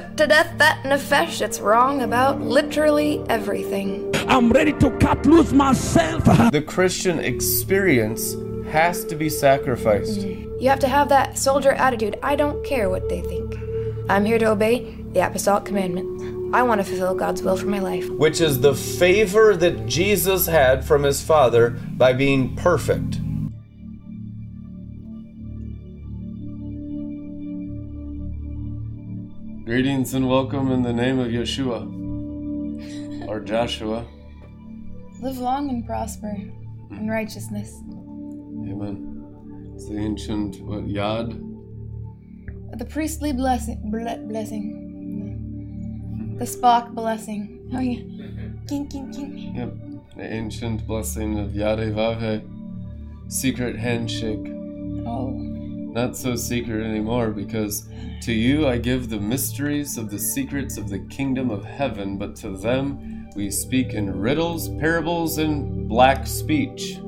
put to death that nefesh that's wrong about literally everything. I'm ready to cut loose myself. The Christian experience has to be sacrificed. You have to have that soldier attitude. I don't care what they think. I'm here to obey the apostolic commandment. I want to fulfill God's will for my life. which is the favor that Jesus had from his Father by being perfect. Greetings and welcome in the name of Yeshua or Joshua. Live long and prosper in righteousness. Amen. It's the ancient what Yad. The priestly blessing, ble- blessing, the Spock blessing. Oh yeah, king, king, king. Yep. The ancient blessing of Yadevave. Secret handshake. Oh, Not so secret anymore because to you I give the mysteries of the secrets of the kingdom of heaven, but to them we speak in riddles, parables, and black speech.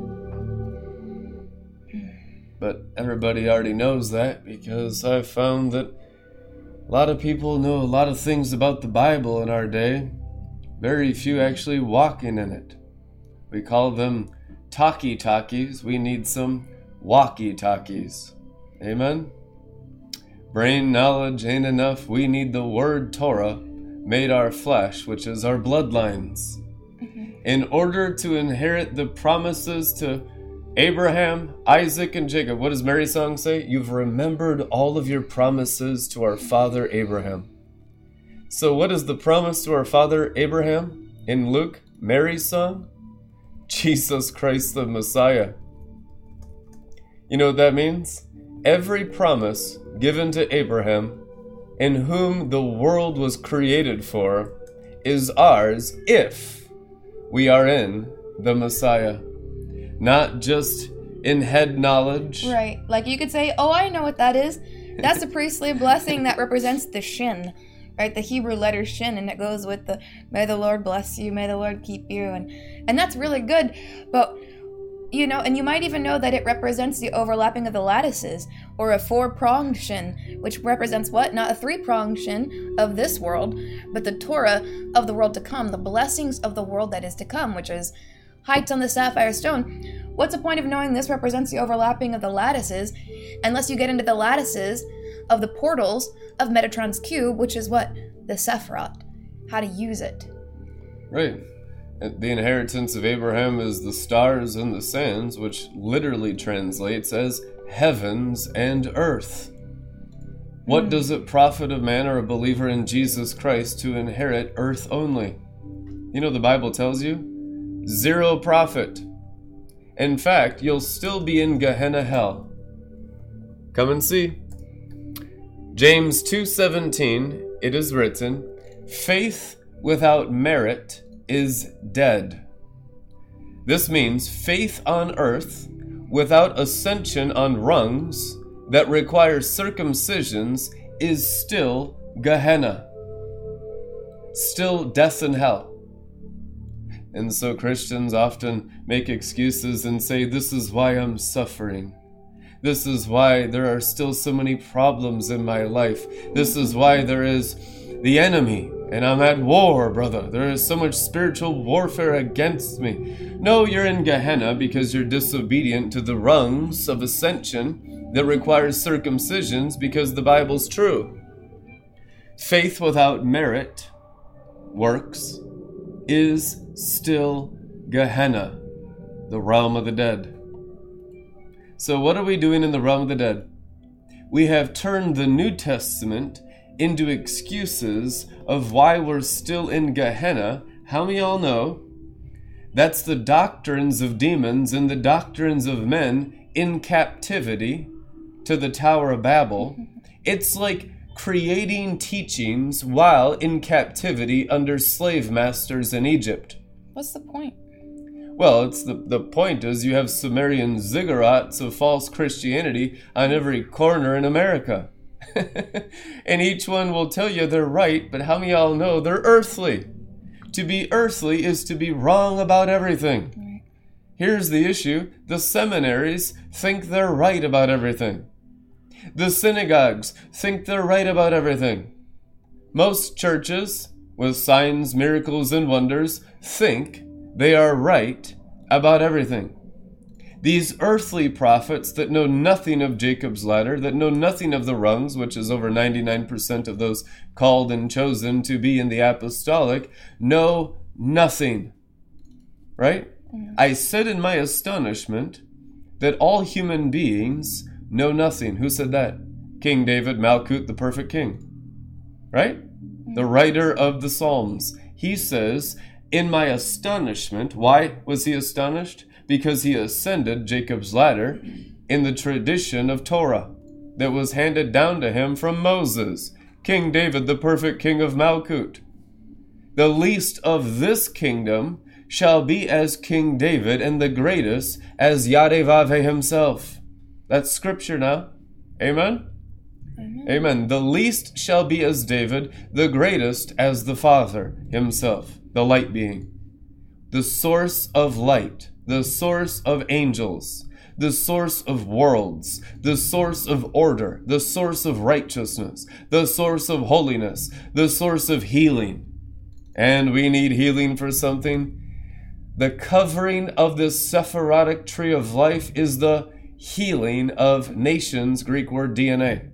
But everybody already knows that because I've found that a lot of people know a lot of things about the Bible in our day, very few actually walking in it. We call them talkie talkies. We need some walkie talkies. Amen. Brain knowledge ain't enough. We need the word Torah made our flesh, which is our bloodlines. Mm-hmm. In order to inherit the promises to Abraham, Isaac, and Jacob. What does Mary's song say? You've remembered all of your promises to our father Abraham. So, what is the promise to our father Abraham in Luke, Mary's song? Jesus Christ the Messiah. You know what that means? Every promise given to Abraham, in whom the world was created for, is ours if we are in the Messiah. Not just in head knowledge. right. Like you could say, oh, I know what that is. That's a priestly blessing that represents the shin, right? The Hebrew letter shin, and it goes with the "May the Lord bless you, May the Lord keep you," and and that's really good. But you know, and you might even know that it represents the overlapping of the lattices, or a four-pronged shin, which represents what? Not a three-pronged shin of this world, but the Torah of the world to come, the blessings of the world that is to come, which is heights on the sapphire stone. What's the point of knowing this represents the overlapping of the lattices unless you get into the lattices of the portals of Metatron's cube, which is what? The Sephiroth. How to use it. Right. The inheritance of Abraham is the stars and the sands, which literally translates as heavens and earth. What hmm. does it profit a man or a believer in Jesus Christ to inherit earth only? You know, the Bible tells you zero profit. In fact, you'll still be in Gehenna hell. Come and see. James 2:17 it is written, faith without merit is dead. This means faith on earth without ascension on rungs that requires circumcisions is still Gehenna. Still death and hell. And so Christians often make excuses and say, This is why I'm suffering. This is why there are still so many problems in my life. This is why there is the enemy, and I'm at war, brother. There is so much spiritual warfare against me. No, you're in Gehenna because you're disobedient to the rungs of ascension that requires circumcisions because the Bible's true. Faith without merit, works, is still Gehenna, the realm of the dead. So, what are we doing in the realm of the dead? We have turned the New Testament into excuses of why we're still in Gehenna. How many y'all know? That's the doctrines of demons and the doctrines of men in captivity to the Tower of Babel. It's like creating teachings while in captivity under slave masters in Egypt. What's the point? Well, it's the, the point is you have Sumerian ziggurats of false Christianity on every corner in America. and each one will tell you they're right, but how many of y'all know they're earthly? To be earthly is to be wrong about everything. Here's the issue the seminaries think they're right about everything. The synagogues think they're right about everything. Most churches, with signs, miracles, and wonders, think they are right about everything. These earthly prophets that know nothing of Jacob's ladder, that know nothing of the rungs, which is over 99% of those called and chosen to be in the apostolic, know nothing. Right? Mm. I said in my astonishment that all human beings know nothing. Who said that? King David, Malkut, the perfect king. Right? Mm. The writer of the Psalms. He says, In my astonishment, why was he astonished? Because he ascended Jacob's ladder in the tradition of Torah that was handed down to him from Moses, King David, the perfect king of Malkut. The least of this kingdom shall be as King David, and the greatest as Yadevave himself. That's scripture now. Amen? Amen? Amen. The least shall be as David, the greatest as the Father himself, the light being, the source of light, the source of angels, the source of worlds, the source of order, the source of righteousness, the source of holiness, the source of healing. And we need healing for something. The covering of this Sephirotic tree of life is the healing of nations, Greek word DNA.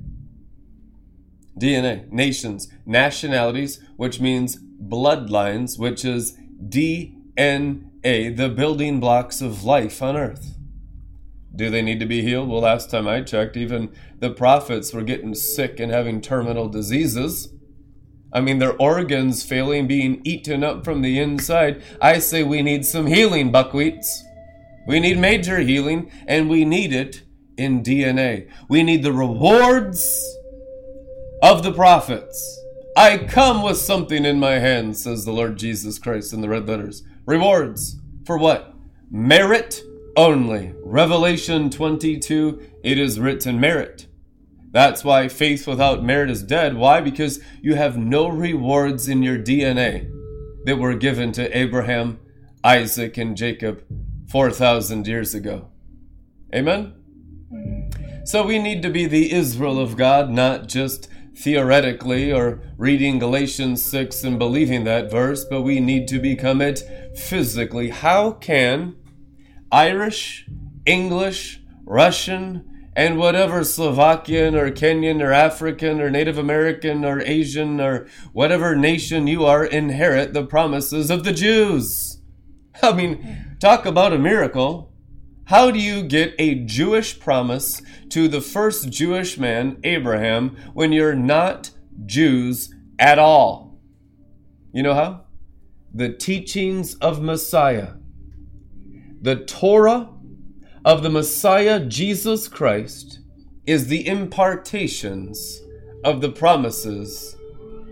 DNA, nations, nationalities, which means bloodlines, which is DNA, the building blocks of life on earth. Do they need to be healed? Well, last time I checked, even the prophets were getting sick and having terminal diseases. I mean, their organs failing, being eaten up from the inside. I say we need some healing, buckwheats. We need major healing, and we need it in DNA. We need the rewards of the prophets. I come with something in my hand, says the Lord Jesus Christ in the red letters. Rewards. For what? Merit only. Revelation 22, it is written merit. That's why faith without merit is dead. Why? Because you have no rewards in your DNA that were given to Abraham, Isaac, and Jacob 4,000 years ago. Amen? Mm-hmm. So we need to be the Israel of God, not just theoretically or reading Galatians 6 and believing that verse, but we need to become it physically. How can Irish, English, Russian, and whatever Slovakian or Kenyan or African or Native American or Asian or whatever nation you are inherit the promises of the Jews. I mean, talk about a miracle. How do you get a Jewish promise to the first Jewish man, Abraham, when you're not Jews at all? You know how? The teachings of Messiah. The Torah of the Messiah Jesus Christ is the impartations of the promises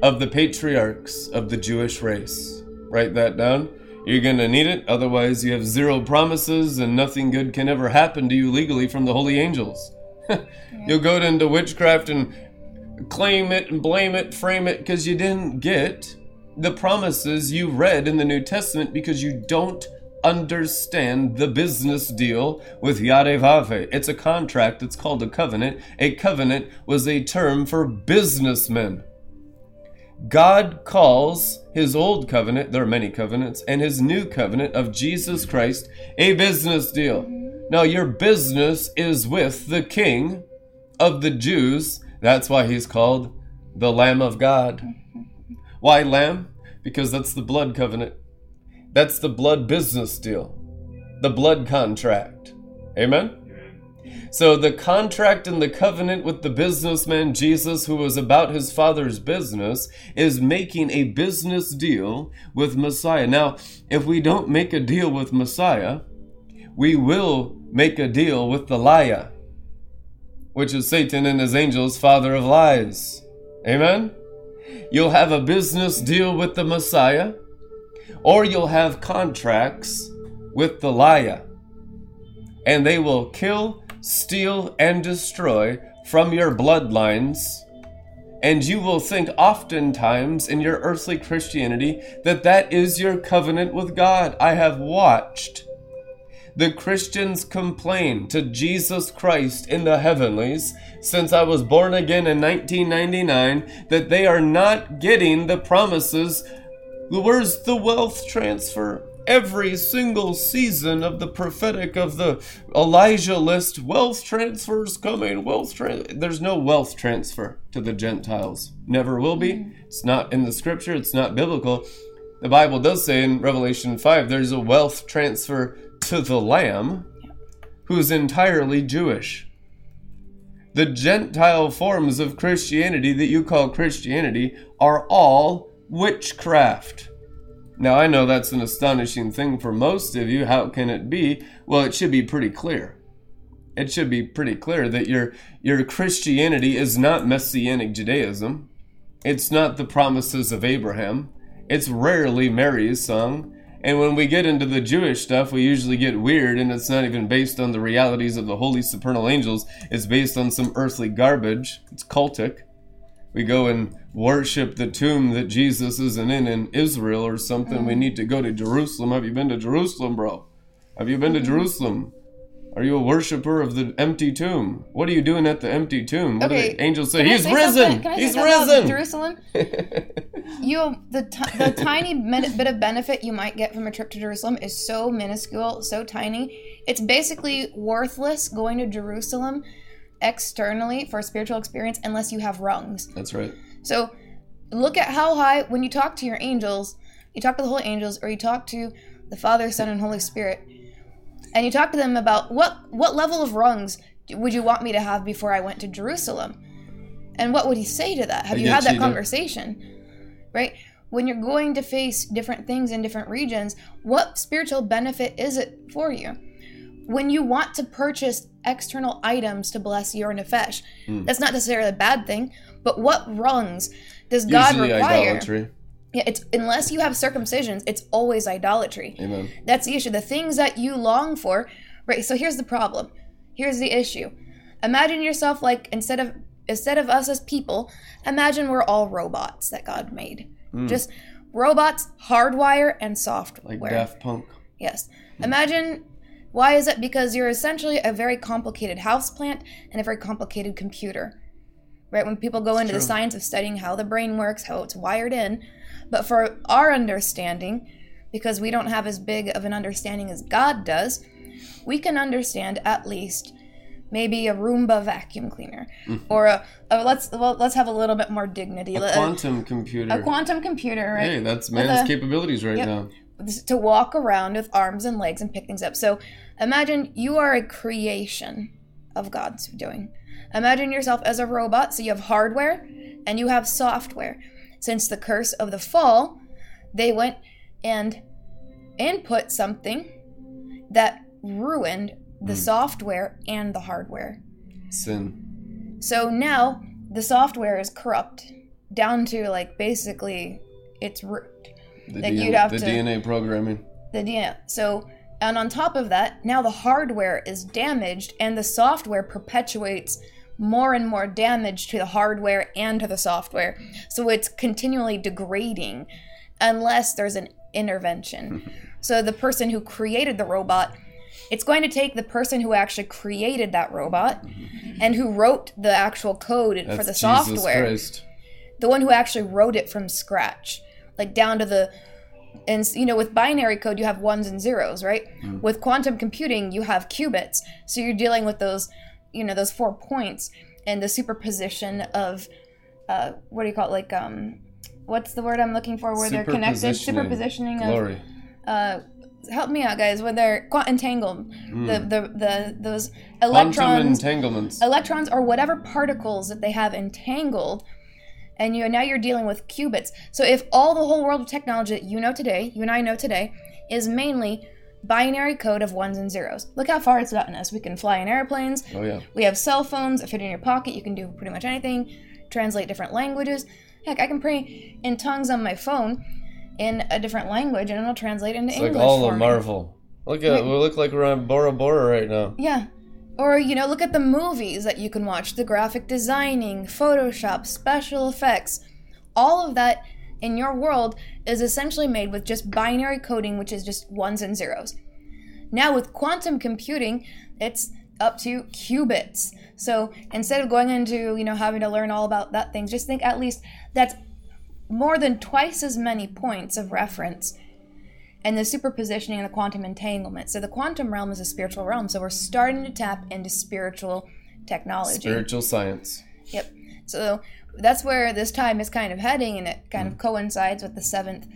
of the patriarchs of the Jewish race. Write that down. You're going to need it, otherwise, you have zero promises and nothing good can ever happen to you legally from the holy angels. You'll go into witchcraft and claim it and blame it, frame it, because you didn't get the promises you read in the New Testament because you don't understand the business deal with Yadevave. It's a contract, it's called a covenant. A covenant was a term for businessmen. God calls his old covenant, there are many covenants, and his new covenant of Jesus Christ a business deal. Now, your business is with the King of the Jews. That's why he's called the Lamb of God. Why Lamb? Because that's the blood covenant. That's the blood business deal, the blood contract. Amen? So, the contract and the covenant with the businessman Jesus, who was about his father's business, is making a business deal with Messiah. Now, if we don't make a deal with Messiah, we will make a deal with the liar, which is Satan and his angels, father of lies. Amen? You'll have a business deal with the Messiah or you'll have contracts with the liar. and they will kill, steal, and destroy from your bloodlines. And you will think oftentimes in your earthly Christianity that that is your covenant with God. I have watched the Christians complain to Jesus Christ in the heavenlies since I was born again in 1999 that they are not getting the promises. Where's the wealth transfer? Every single season of the prophetic of the Elijah list, wealth transfers coming, wealth. There's no wealth transfer to the Gentiles. Never will be. Mm. It's not in the scripture, it's not biblical. The Bible does say in Revelation 5 there's a wealth transfer to the Lamb who's entirely Jewish. The Gentile forms of Christianity that you call Christianity are all witchcraft. Now, I know that's an astonishing thing for most of you. How can it be? Well, it should be pretty clear. It should be pretty clear that your, your Christianity is not Messianic Judaism. It's not the promises of Abraham. It's rarely Mary's song. And when we get into the Jewish stuff, we usually get weird, and it's not even based on the realities of the holy supernal angels. It's based on some earthly garbage. It's cultic. We go and worship the tomb that Jesus isn't in in Israel or something. We mm. need to go to Jerusalem. Have you been to Jerusalem, bro? Have you been to mm-hmm. Jerusalem? Are you a worshiper of the empty tomb? What are you doing at the empty tomb? What do Okay, the angels say? He's say risen! something? Can I say He's risen! Jerusalem. You the ti- the tiny bit of benefit you might get from a trip to Jerusalem is so minuscule, so tiny. It's basically worthless going to Jerusalem externally for a spiritual experience unless you have rungs. That's right. So look at how high when you talk to your angels, you talk to the holy angels, or you talk to the Father, Son, and Holy Spirit, and you talk to them about what what level of rungs would you want me to have before I went to Jerusalem, and what would he say to that? Have I you had that you, conversation? Right. When you're going to face different things in different regions, what spiritual benefit is it for you? When you want to purchase external items to bless your nefesh, Hmm. that's not necessarily a bad thing, but what rungs does God Usually require? idolatry. Yeah, it's unless you have circumcisions, it's always idolatry. Amen. That's the issue. The things that you long for, right? So here's the problem. Here's the issue. Imagine yourself like instead of instead of us as people, imagine we're all robots that God made. Just robots, hardwire and software. Like Daft Punk. Yes. Imagine why is it? Because you're essentially a very complicated houseplant and a very complicated computer. Right? When people go into the science of studying how the brain works, how it's wired in, but for our understanding, because we don't have as big of an understanding as God does, we can understand at least maybe a Roomba vacuum cleaner mm-hmm. or a, a let's well, let's have a little bit more dignity. A Let- uh, quantum computer. a quantum computer, right? Hey, that's man's a- capabilities right Yep. now. to walk around with arms and legs and pick things up. So imagine you are a creation of God's doing. Imagine yourself as a robot. So you have hardware and you have software. Since the curse of the fall, they went and input something that ruined the hmm. software and the hardware. Sin. So now the software is corrupt down to like basically its root The, That DNA, you'd have the to- DNA programming. the DNA. So, and on top of that, now the hardware is damaged, and the software perpetuates more and more damage to the hardware and to the software. So it's continually degrading unless there's an intervention. so the person who created the robot, it's going to take the person who actually created that robot mm-hmm. and who wrote the actual code That's for the Jesus software Christ. the one who actually wrote it from scratch, like down to the and you know with binary code you have ones and zeros, right? With quantum computing you have qubits, so you're dealing with those you know those four points and the superposition of uh, what do you call it? Like um, what's the word I'm looking for? Where they're connected, superpositioning of Glory. uh, help me out, guys. When they're quant- entangled, the, the the those electrons Quantum entanglements. electrons or whatever particles that they have entangled and you now you're dealing with qubits so if all the whole world of technology that you know today you and i know today is mainly binary code of ones and zeros look how far it's gotten us we can fly in airplanes oh yeah. we have cell phones that fit in your pocket you can do pretty much anything translate different languages heck i can pray in tongues on my phone in a different language and it'll translate into It's english like all of. Marvel. Look at we look like we're on Bora Bora right now. Yeah. Or, you know, look at the movies that you can watch the graphic designing, Photoshop, special effects. All of that in your world is essentially made with just binary coding, which is just ones and zeros. Now with quantum computing, it's up to qubits. So instead of going into, you know, having to learn all about that thing, just think at least that's more than twice as many points of reference and the superpositioning and the quantum entanglement. So the quantum realm is a spiritual realm. So we're starting to tap into spiritual technology. Spiritual science. Yep. So that's where this time is kind of heading, and it kind Mm. of coincides with the seventh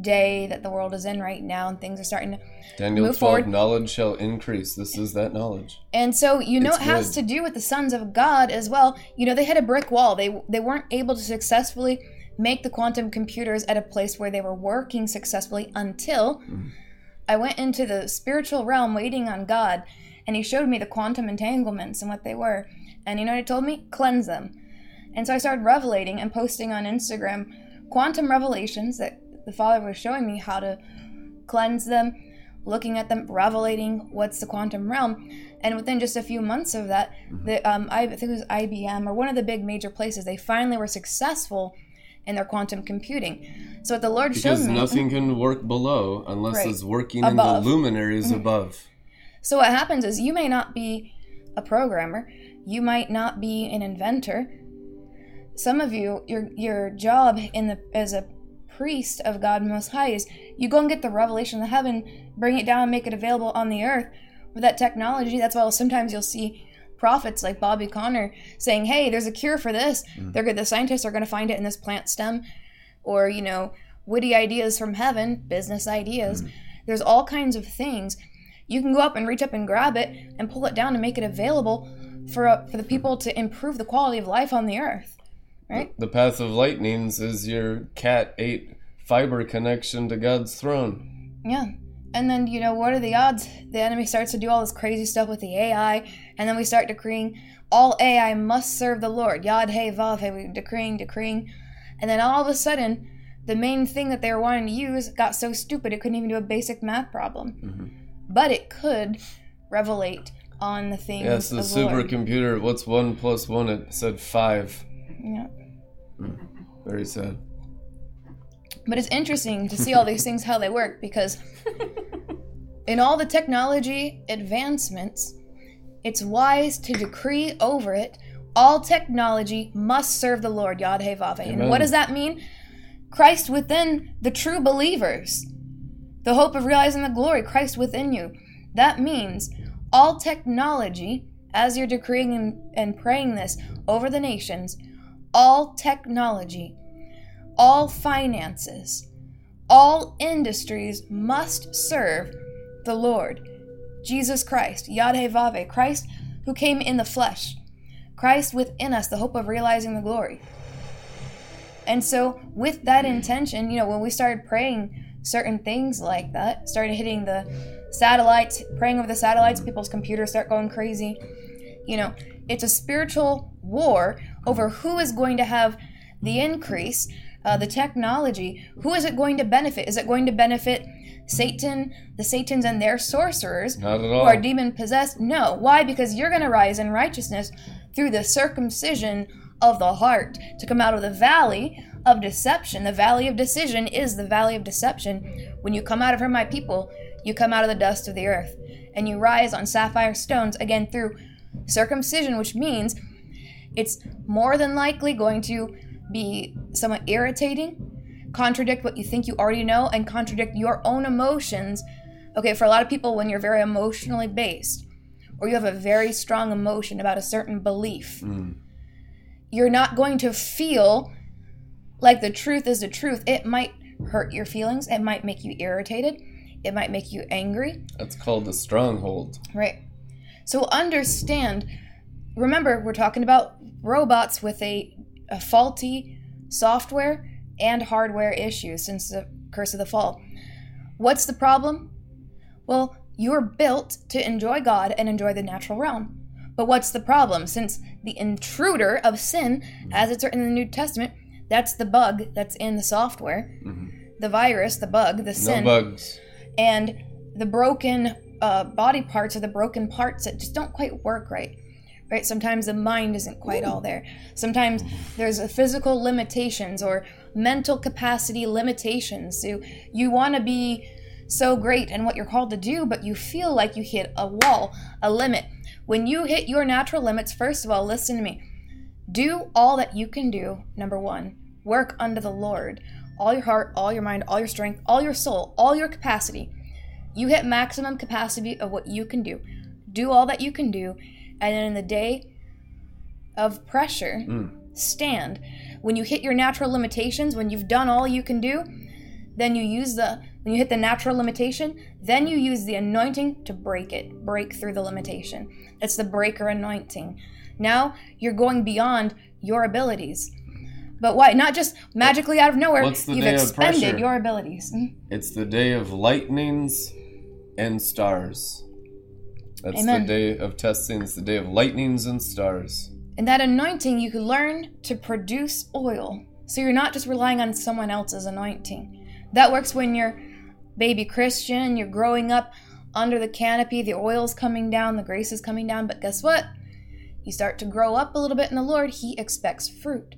day that the world is in right now, and things are starting to Daniel Move 12, forward. knowledge shall increase. This is that knowledge. And so you know It's it has good. to do with the sons of God as well. You know they hit a brick wall. They they weren't able to successfully make the quantum computers at a place where they were working successfully until Mm-hmm. I went into the spiritual realm waiting on God and he showed me the quantum entanglements and what they were. And you know what he told me? Cleanse them. And so I started revelating and posting on Instagram quantum revelations that the Father was showing me how to cleanse them, looking at them, revelating what's the quantum realm. And within just a few months of that, the um, I think it was IBM or one of the big major places, they finally were successful in their quantum computing. So what the Lord Because me. nothing can work below unless Right. it's working Above. Mm-hmm. in the luminaries above. So what happens is you may not be a programmer, you might not be an inventor. Some of you, your your job in the as a priest of God Most High is you go and get the revelation of the heaven, bring it down, and make it available on the earth with that technology. That's why sometimes you'll see prophets like Bobby Conner saying, "Hey, there's a cure for this. They're good. The scientists are going to find it in this plant stem," or you know, witty ideas from heaven, business ideas. There's all kinds of things you can go up and reach up and grab it and pull it down and make it available for uh, for the people to improve the quality of life on the earth right The path of lightnings is your cat 8 fiber connection to God's throne. yeah and then you know what are the odds the enemy starts to do all this crazy stuff with the ai and then we start decreeing all ai must serve the lord Yad hey vav hey we decreeing decreeing and then all of a sudden the main thing that they were wanting to use got so stupid it couldn't even do a basic math problem mm-hmm. but it could revelate on the things Yes, the of the Lord. supercomputer. What's 1 plus 1? It said 5. yeah hmm. Very sad. But it's interesting to see all these things how they work because in all the technology advancements, it's wise to decree over it all technology must serve the Lord, Vav And what does that mean? Christ within the true believers. The hope of realizing the glory, Christ within you. That means all technology, as you're decreeing and, and praying this over the nations, all technology all finances, all industries must serve the Lord, Jesus Christ, Yadhe Christ who came in the flesh, Christ within us, the hope of realizing the glory. And so, with that intention, you know, when we started praying certain things like that, started hitting the satellites, praying over the satellites, people's computers start going crazy. You know, it's a spiritual war over who is going to have the increase, uh, the technology. Who is it going to benefit? Is it going to benefit Satan, the Satans and their sorcerers, who are demon possessed? No. Why? Because you're going to rise in righteousness through the circumcision of the heart to come out of the valley of deception. The valley of decision is the valley of deception. When you come out of her, my people, you come out of the dust of the earth and you rise on sapphire stones again through circumcision, which means it's more than likely going to be somewhat irritating, contradict what you think you already know, and contradict your own emotions. Okay, for a lot of people, when you're very emotionally based, or you have a very strong emotion about a certain belief, mm. you're not going to feel like the truth is the truth. It might hurt your feelings, it might make you irritated, it might make you angry, That's called a stronghold. Right. So understand, remember, we're talking about robots with a, a faulty software and hardware issues since the curse of the fall. What's the problem? Well, you're built to enjoy God and enjoy the natural realm. But what's the problem? Since the intruder of sin, as it's written in the New Testament, that's the bug that's in the software, the virus, the bug, the No sin bugs. and the broken uh, body parts are the broken parts that just don't quite work right right sometimes the mind isn't quite all there sometimes there's a physical limitations or mental capacity limitations so you want to be so great in what you're called to do, but you feel like you hit a wall, a limit. When you hit your natural limits, first of all, listen to me. Do all that you can do, number one. Work unto the Lord. All your heart, all your mind, all your strength, all your soul, all your capacity. You hit maximum capacity of what you can do. Do all that you can do. And then in the day of pressure, stand. When you hit your natural limitations, when you've done all you can do, then you use the when you hit the natural limitation, then you use the anointing to break it, break through the limitation. It's the breaker anointing. Now you're going beyond your abilities. But why? Not just magically out of nowhere. What's the You've day expended your abilities. Mhm. It's the day of lightnings and stars. That's Amen. the day of testing. It's the day of lightnings and stars. And that anointing, you can learn to produce oil. So you're not just relying on someone else's anointing. That works when you're baby Christian, you're growing up under the canopy, the oil's coming down, the grace is coming down. But guess what? You start to grow up a little bit in the Lord, He expects fruit.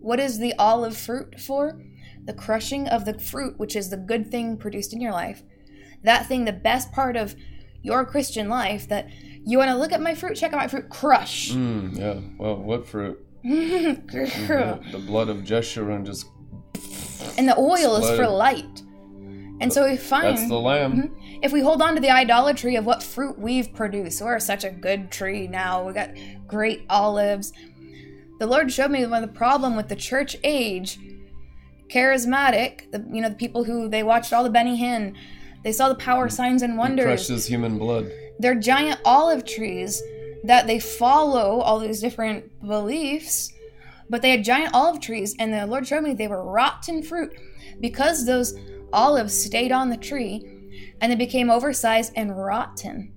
What is the olive fruit for? The crushing of the fruit, which is the good thing produced in your life. That thing, the best part of your Christian life, that you want to look at my fruit, check out my fruit, crush. Mm, yeah. Well, what fruit? the blood of Jeshurun just. and the oil is for light. And so we find That's the lamb. if we hold on to the idolatry of what fruit we've produced, we're such a good tree now. We got great olives. The Lord showed me one of the problem with the church age, charismatic. The you know the people who they watched all the Benny Hinn, they saw the power signs and He wonders. crushes human blood. They're giant olive trees that they follow all these different beliefs, but they had giant olive trees, and the Lord showed me they were rotten fruit because those olives stayed on the tree and they became oversized and rotten.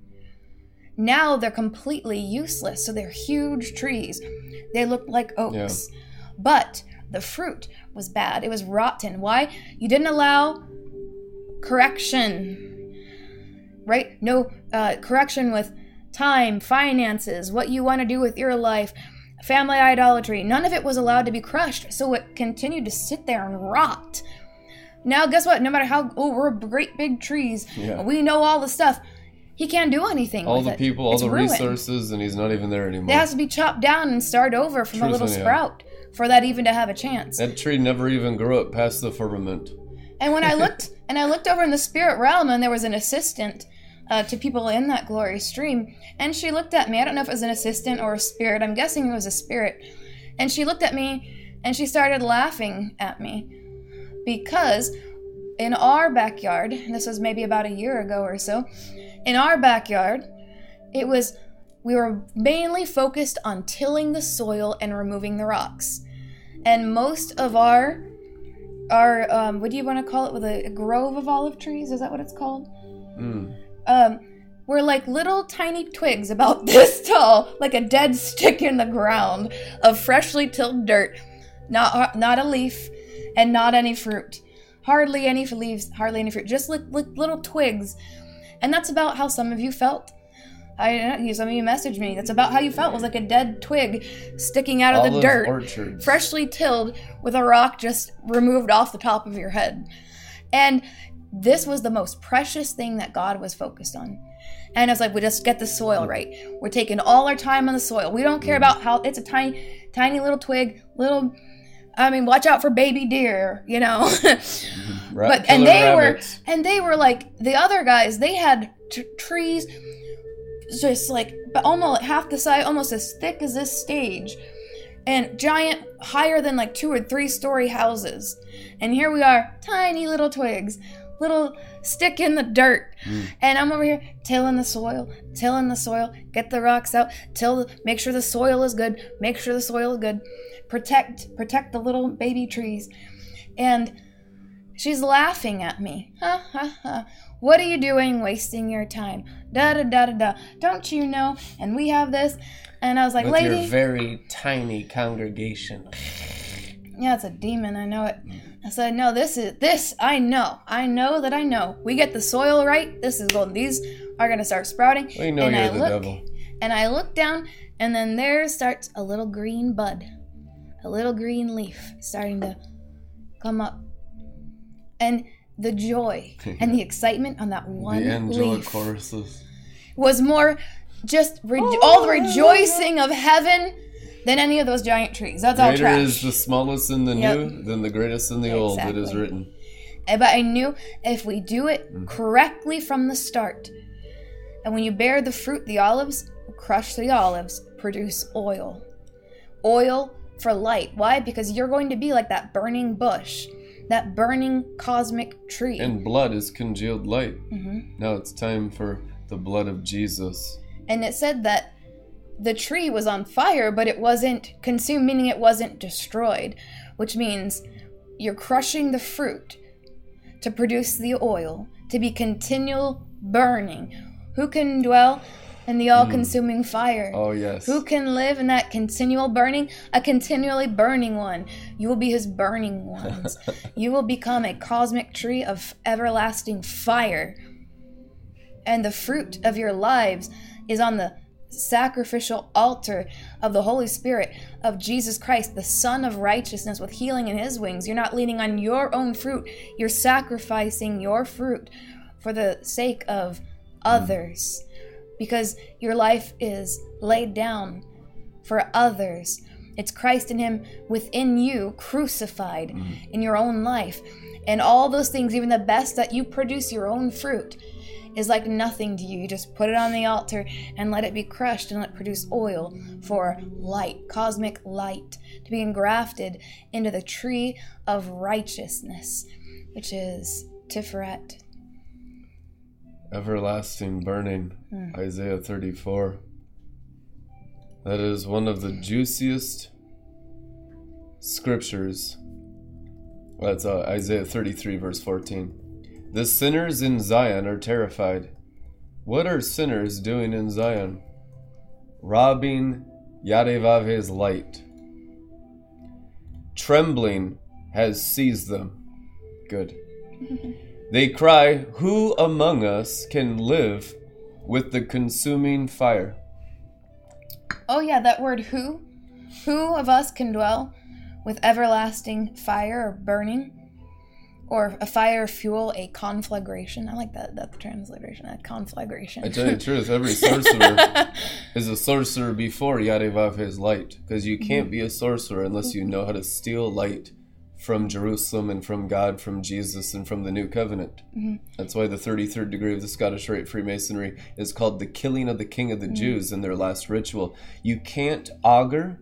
Now they're completely useless, so they're huge trees. They looked like oaks, but the fruit was bad. It was rotten. Why? You didn't allow correction right? No uh, correction with time, finances, what you want to do with your life, family idolatry. None of it was allowed to be crushed, so it continued to sit there and rot. Now, guess what? No matter how oh, we're great big trees, Yeah. we know all the stuff. He can't do anything. All the it. people, all It's the ruined. resources, and he's not even there anymore. It has to be chopped down and start over from a little yeah. sprout for that even to have a chance. That tree never even grew up past the firmament. And when I looked and I looked over in the spirit realm, and there was an assistant uh, to people in that glory stream, and she looked at me. I don't know if it was an assistant or a spirit. I'm guessing it was a spirit. And she looked at me, and she started laughing at me because in our backyard, this was maybe about a year ago or so, in our backyard, it was we were mainly focused on tilling the soil and removing the rocks. And most of our our um, what do you want to call it with a, grove of olive trees? Is that what it's called? Mm. Um, were like little tiny twigs about this tall, like a dead stick in the ground of freshly tilled dirt. Not not a leaf, and not any fruit. Hardly any leaves, hardly any fruit. Just like, like little twigs, and that's about how some of you felt. I some of you messaged me. That's about how you felt. It was like a dead twig sticking out of the dirt orchards. freshly tilled with a rock just removed off the top of your head. And this was the most precious thing that God was focused on. And I was like, we just get the soil mm. right. We're taking all our time on the soil. We don't care mm. about how it's a tiny, tiny little twig, little. I mean, watch out for baby deer, you know. Mm-hmm. Ra- but and they rabbits. were and they were like the other guys. They had t- trees, just like but almost half the size, almost as thick as this stage, and giant, higher than like two or three story houses. And here we are, tiny little twigs, little stick in the dirt. Hmm. And I'm over here tilling the soil, tilling the soil, get the rocks out, till make sure the soil is good, make sure the soil is good, protect protect the little baby trees. And she's laughing at me. Ha ha ha. What are you doing wasting your time? Da da da da da. Don't you know? And we have this. And I was like, With lady. your very tiny congregation. Yeah, it's a demon. I know it. I said, no, this is this. I know. I know that I know. We get the soil right. This is golden. These are gonna start sprouting. We know and you're I the look, devil. And I look down, and then there starts a little green bud, a little green leaf starting to come up. And the joy and the excitement on that one the angelic leaf choruses. was more just re- all the rejoicing of heaven than any of those giant trees. That's all Greater trash. is the smallest in the Yep. new than the greatest in the old. It is written. Uh, But I knew if we do it correctly from the start, and when you bear the fruit, the olives, crush the olives, produce oil. Oil for light. Why? Because you're going to be like that burning bush, that burning cosmic tree. And blood is congealed light. Mhm. Now it's time for the blood of Jesus. And it said that the tree was on fire, but it wasn't consumed, meaning it wasn't destroyed, which means you're crushing the fruit to produce the oil, to be continual burning. Who can dwell in the all consuming hmm. fire? Oh yes. Who can live in that continual burning? A continually burning one. You will be his burning ones. you will become a cosmic tree of everlasting fire. And the fruit of your lives is on the sacrificial altar of the Holy Spirit, of Jesus Christ, the Son of righteousness, with healing in his wings. You're not leaning on your own fruit, you're sacrificing your fruit for the sake of hmm. others because your life is laid down for others. It's Christ in Him within you, crucified mm-hmm. in your own life. And all those things, even the best that you produce your own fruit, is like nothing to you. You just put it on the altar and let it be crushed and let it produce oil for light, cosmic light, to be engrafted into the tree of righteousness, which is Tiferet. Everlasting burning. Hmm. Isaiah 34. That is one of the juiciest scriptures. That's uh, Isaiah 33, verse 14. The sinners in Zion are terrified. What are sinners doing in Zion? Robbing Yadevav's light. Trembling has seized them. Good. They cry, Who among us can live with the consuming fire? Oh, yeah, that word who. Who of us can dwell with everlasting fire or burning? Or a fire fuel, a conflagration. I like that, that transliteration, a conflagration. I tell you the truth, every sorcerer is a sorcerer before Yadevav's light. Because you can't be a sorcerer unless you know how to steal light from Jerusalem and from God, from Jesus, and from the New Covenant. Mm-hmm. That's why the 33rd degree of the Scottish Rite Freemasonry is called the killing of the King of the mm-hmm. Jews in their last ritual. You can't augur,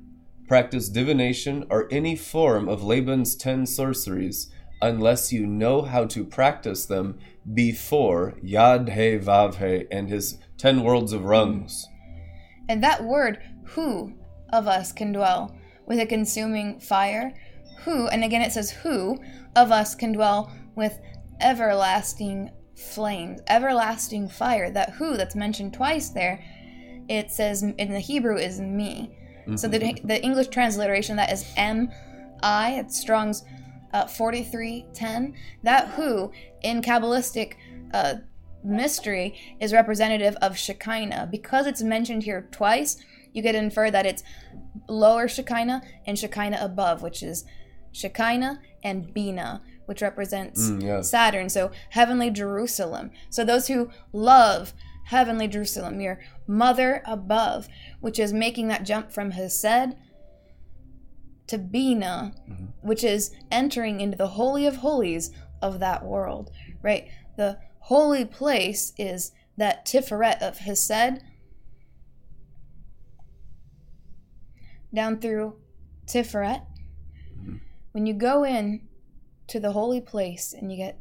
practice divination, or any form of Laban's 10 sorceries unless you know how to practice them before Yad He Vav He and his 10 worlds of mm-hmm. rungs. And that word, who of us can dwell with a consuming fire? Who, and again it says, who of us can dwell with everlasting flames, everlasting fire? That who that's mentioned twice there, it says in the Hebrew is me. So the, the English transliteration that is M I, it's Strong's uh, 4310. That who in Kabbalistic uh, mystery is representative of Shekinah. Because it's mentioned here twice, you could infer that it's lower Shekinah and Shekinah above, which is Shekinah and Bina, which represents Mm, yeah. Saturn. So heavenly Jerusalem. So those who love heavenly Jerusalem, your mother above, which is making that jump from Hesed to Bina, which is entering into the holy of holies of that world, right? The holy place is that Tiferet of Hesed down through Tiferet. When you go in to the holy place and you get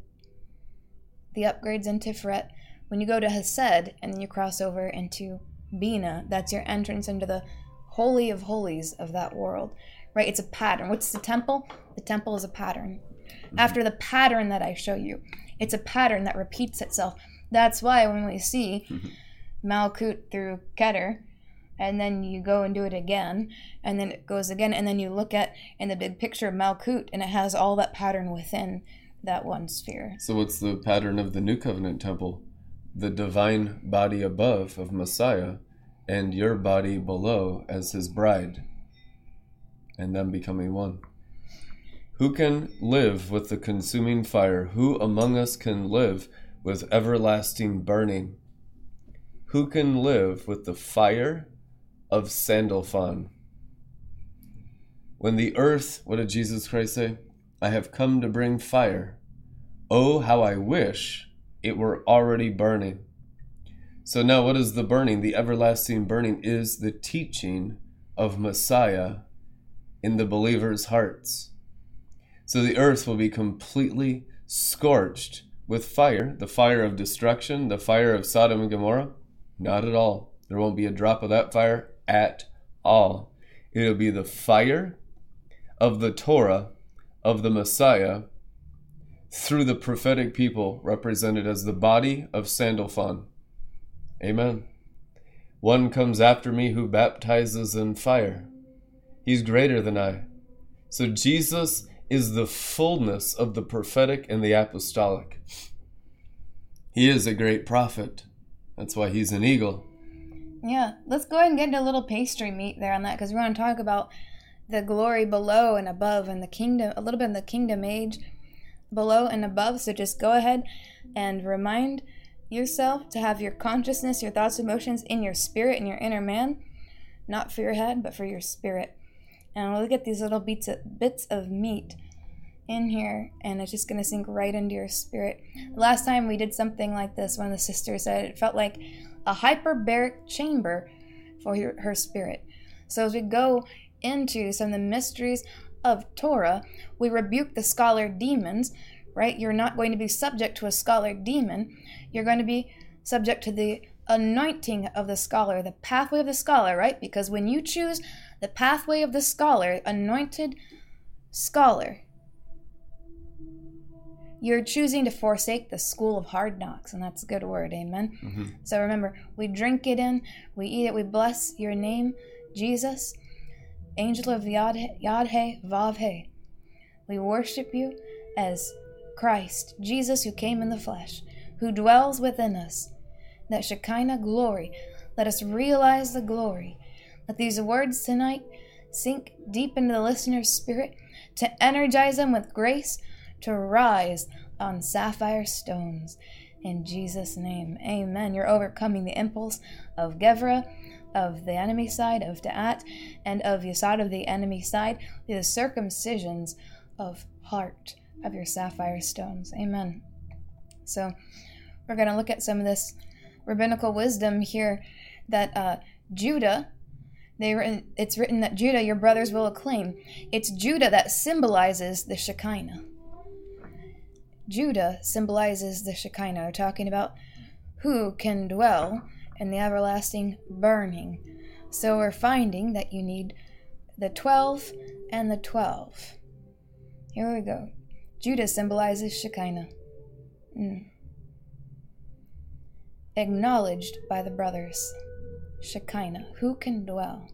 the upgrades in Tiferet, when you go to Hesed and you cross over into Bina, that's your entrance into the holy of holies of that world, right? It's a pattern. What's the temple? The temple is a pattern. Mm-hmm. After the pattern that I show you, it's a pattern that repeats itself. That's why when we see mm-hmm. Malkut through Keter, and then you go and do it again, and then it goes again, and then you look at in the big picture of Malkut, and it has all that pattern within that one sphere. So, what's the pattern of the New Covenant temple? The divine body above of Messiah and your body below as his bride, and them becoming one. Who can live with the consuming fire? Who among us can live with everlasting burning? Who can live with the fire of Sandalphon? When the earth, what did Jesus Christ say? I have come to bring fire. Oh, how I wish it were already burning. So now, what is the burning? The everlasting burning is the teaching of Messiah in the believers' hearts. So the earth will be completely scorched with fire, the fire of destruction, the fire of Sodom and Gomorrah? Not at all. There won't be a drop of that fire at all. It'll be the fire of the Torah of the Messiah through the prophetic people represented as the body of Sandalphon. Amen. One comes after me who baptizes in fire. He's greater than I. So Jesus is the fullness of the prophetic and the apostolic. He is a great prophet. That's why he's an eagle. Yeah, let's go ahead and get into a little pastry meat there on that because we want to talk about the glory below and above and the kingdom, a little bit in the kingdom age below and above. So just go ahead and remind yourself to have your consciousness, your thoughts, emotions in your spirit, in your inner man, not for your head, but for your spirit. And we'll get these little bits of, bits of meat in here, and it's just going to sink right into your spirit. Last time we did something like this, one of the sisters said it felt like a hyperbaric chamber for her, her spirit. So as we go into some of the mysteries of Torah, we rebuke the scholar demons, right? You're not going to be subject to a scholar demon. You're going to be subject to the anointing of the scholar, the pathway of the scholar, right? Because when you choose the pathway of the scholar, anointed scholar, you're choosing to forsake the school of hard knocks, and that's a good word, amen. Mm-hmm. So remember, we drink it in, we eat it, we bless your name, Jesus, angel of Yad Yadhe Vavhe. We worship you as Christ, Jesus who came in the flesh, who dwells within us. That Shekinah glory, let us realize the glory. Let these words tonight sink deep into the listener's spirit to energize them with grace to rise on sapphire stones. In Jesus' name, amen. You're overcoming the impulse of Gevra, of the enemy side, of Da'at, and of side of the enemy side, the circumcisions of heart of your sapphire stones. Amen. So, we're going to look at some of this rabbinical wisdom here that uh, Judah they written, it's written that Judah, your brothers will acclaim. It's Judah that symbolizes the Shekinah. Judah symbolizes the Shekinah. Talking about who can dwell in the everlasting burning. So we're finding that you need the 12 and the 12. Here we go. Judah symbolizes Shekinah. Mm. Acknowledged by the brothers. Shekinah, who can dwell?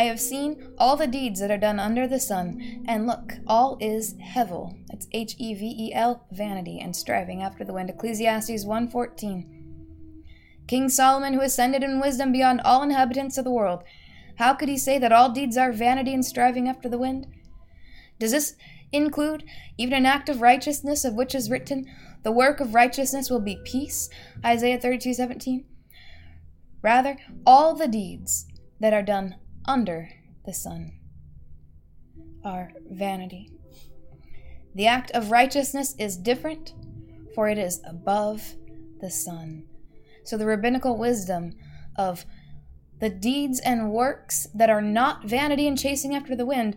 I have seen all the deeds that are done under the sun, and look, all is hevel. It's H E V E L, vanity, and striving after the wind. Ecclesiastes 1:14. King Solomon, who ascended in wisdom beyond all inhabitants of the world, how could he say that all deeds are vanity and striving after the wind? Does this include even an act of righteousness of which is written, The work of righteousness will be peace? Isaiah 32:17. Rather, all the deeds that are done under the sun are vanity. The act of righteousness is different, for it is above the sun. So the rabbinical wisdom of the deeds and works that are not vanity and chasing after the wind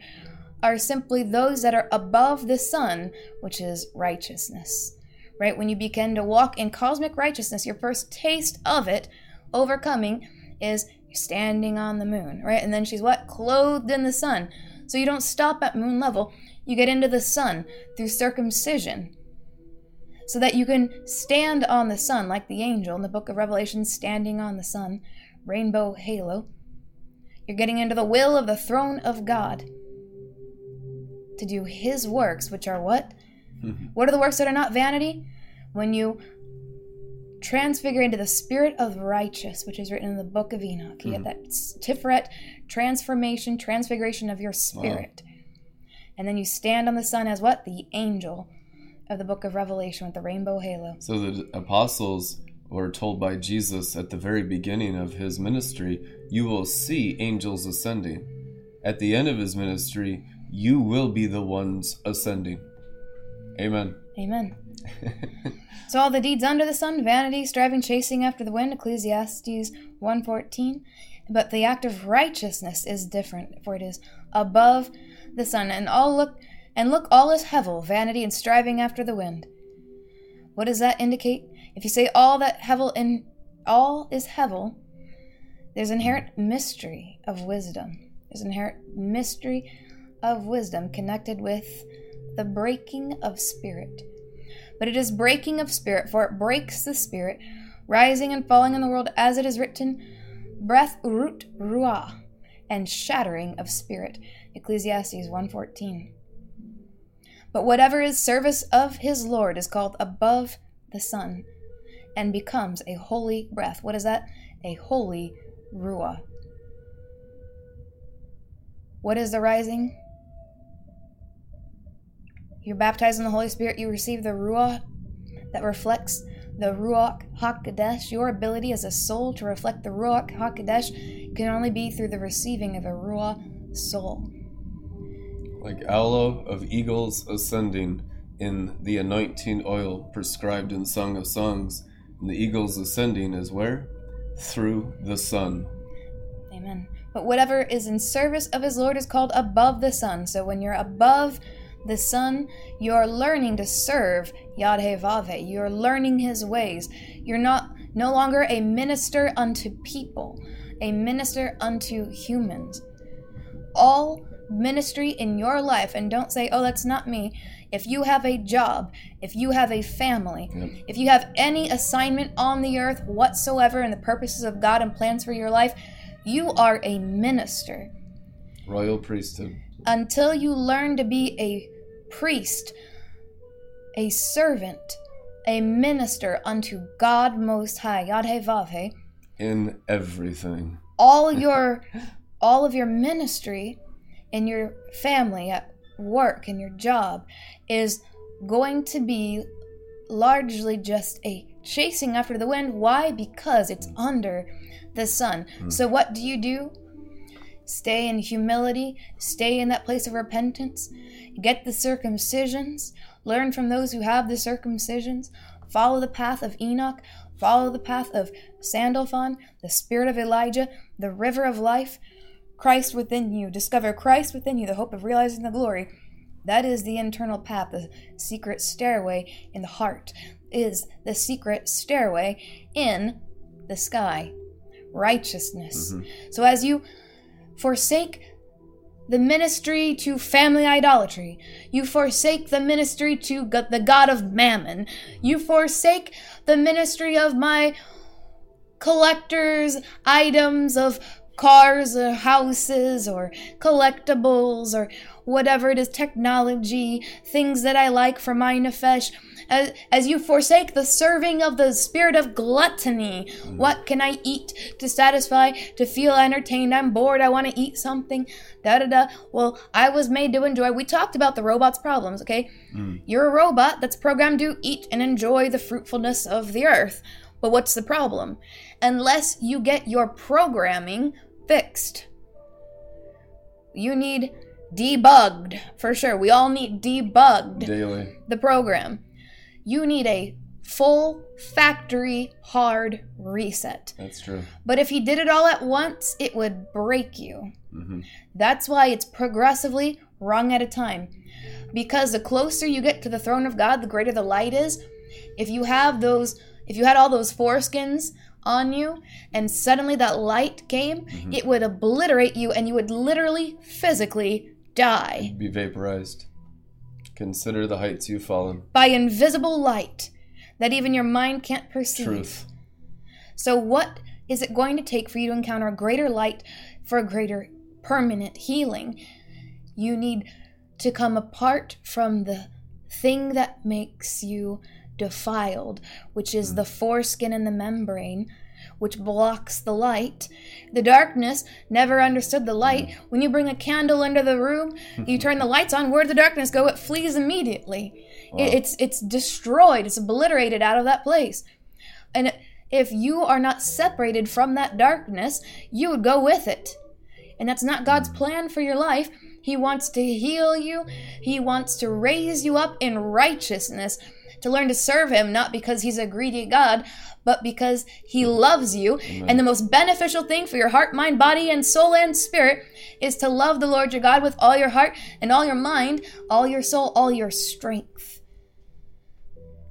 are simply those that are above the sun, which is righteousness. Right? When you begin to walk in cosmic righteousness, your first taste of it, overcoming, is standing on the moon, right? And then she's what? Clothed in the sun. So you don't stop at moon level, you get into the sun through circumcision. So that you can stand on the sun like the angel in the book of Revelation, standing on the sun, rainbow halo. You're getting into the will of the throne of God to do his works, which are what? Mm-hmm. What are the works that are not vanity? When you transfigure into the spirit of righteous, which is written in the book of Enoch. You get hmm. that Tiferet transformation, transfiguration of your spirit. And then you stand on the sun as what? The angel of the book of Revelation with the rainbow halo. So the apostles were told by Jesus at the very beginning of his ministry, You will see angels ascending. At the end of his ministry, you will be the ones ascending. Amen. Amen. so all the deeds under the sun, vanity, striving, chasing after the wind, Ecclesiastes 1.14. But the act of righteousness is different, for it is above the sun, and all look and look all is hevel, vanity and striving after the wind. What does that indicate? If you say all that hevel in all is hevel, there's inherent mystery of wisdom. There's inherent mystery of wisdom connected with the breaking of spirit. But it is breaking of spirit, for it breaks the spirit, rising and falling in the world, as it is written, breath re'ut ruah, and shattering of spirit. Ecclesiastes 1:14. But whatever is service of his Lord is called above the sun, and becomes a holy breath. What is that? A holy ruah. What is the rising? You're baptized in the Holy Spirit, you receive the Ruach that reflects the Ruach HaKodesh. Your ability as a soul to reflect the Ruach HaKodesh can only be through the receiving of a Ruach soul. Like aloe of eagles ascending in the anointing oil prescribed in Song of Songs, and the eagles ascending is where? Through the sun. Amen. But whatever is in service of his Lord is called above the sun. So when you're above the Son, you're learning to serve Yadhevave. You're learning his ways. You're not no longer a minister unto people, a minister unto humans. All ministry in your life, and don't say, oh, that's not me. If you have a job, if you have a family, Yep. if you have any assignment on the earth whatsoever in the purposes of God and plans for your life, you are a minister Royal priesthood. until you learn to be a priest, a servant, a minister unto God Most High, Yadhevavhe, In everything. all your all of your ministry in your family at work in your job is going to be largely just a chasing after the wind. Why? Because it's under the sun. Hmm. So what do you do? Stay in humility stay in that place of repentance get the circumcisions learn from those who have the circumcisions follow the path of enoch follow the path of sandalphon the spirit of elijah the river of life christ within you. Discover christ within you the hope of realizing the glory. That is the internal path the secret stairway in the heart is the secret stairway in the sky. Righteousness. Mm-hmm. So as you forsake the ministry to family idolatry. You forsake the ministry to the God of mammon. You forsake the ministry of my collectors' items of cars or houses or collectibles or whatever it is, technology, things that I like for my nefesh. As, as you forsake the serving of the spirit of gluttony, mm. what can I eat to satisfy, to feel entertained? I'm bored, I want to eat something, da da da. Well, I was made to enjoy. We talked about the robot's problems, okay? Mm. You're a robot that's programmed to eat and enjoy the fruitfulness of the earth. But what's the problem? Unless you get your programming fixed, you need debugged for sure. We all need debugged Daily. the program. You need a full factory hard reset. That's true. But if he did it all at once, it would break you. hmm That's why it's progressively wrung at a time. Because the closer you get to the throne of God, the greater the light is. If you have those, if you had all those foreskins on you and suddenly that light came, it would obliterate you and you would literally physically die Be vaporized. Consider the heights you've fallen. by invisible light that even your mind can't perceive. Truth. So, what is it going to take for you to encounter a greater light for a greater permanent healing? You need to come apart from the thing that makes you defiled, which is hmm. the foreskin and the membrane, which blocks the light. The darkness never understood the light. Hmm. When you bring a candle into the room, hmm. you turn the lights on, where'd the darkness go? It flees immediately. It, it's it's destroyed, it's obliterated out of that place. And if you are not separated from that darkness, you would go with it. And that's not God's hmm. plan for your life. He wants to heal you, He wants to raise you up in righteousness, to learn to serve Him, not because He's a greedy God, but because He mm. loves you. And the most beneficial thing for your heart, mind, body, and soul and spirit is to love the Lord your God with all your heart and all your mind, all your soul, all your strength.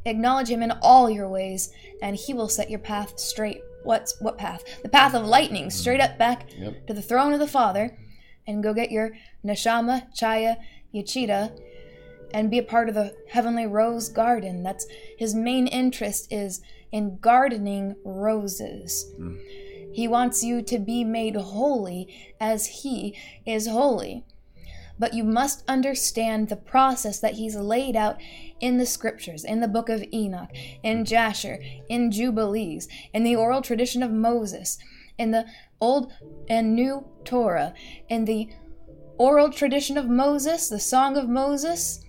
Acknowledge Him in all your ways, and He will set your path straight. What's what path? The path of lightning, mm. straight up back Yep. to the throne of the Father, and go get your neshama, chaya, yachita, and be a part of the heavenly rose garden. That's his main interest is in gardening roses. Hmm. He wants you to be made holy as he is holy. But you must understand the process that he's laid out in the scriptures, in the book of Enoch, in hmm. Jasher, in Jubilees, in the oral tradition of Moses, in the Old and New Torah, in the oral tradition of Moses, the Song of Moses,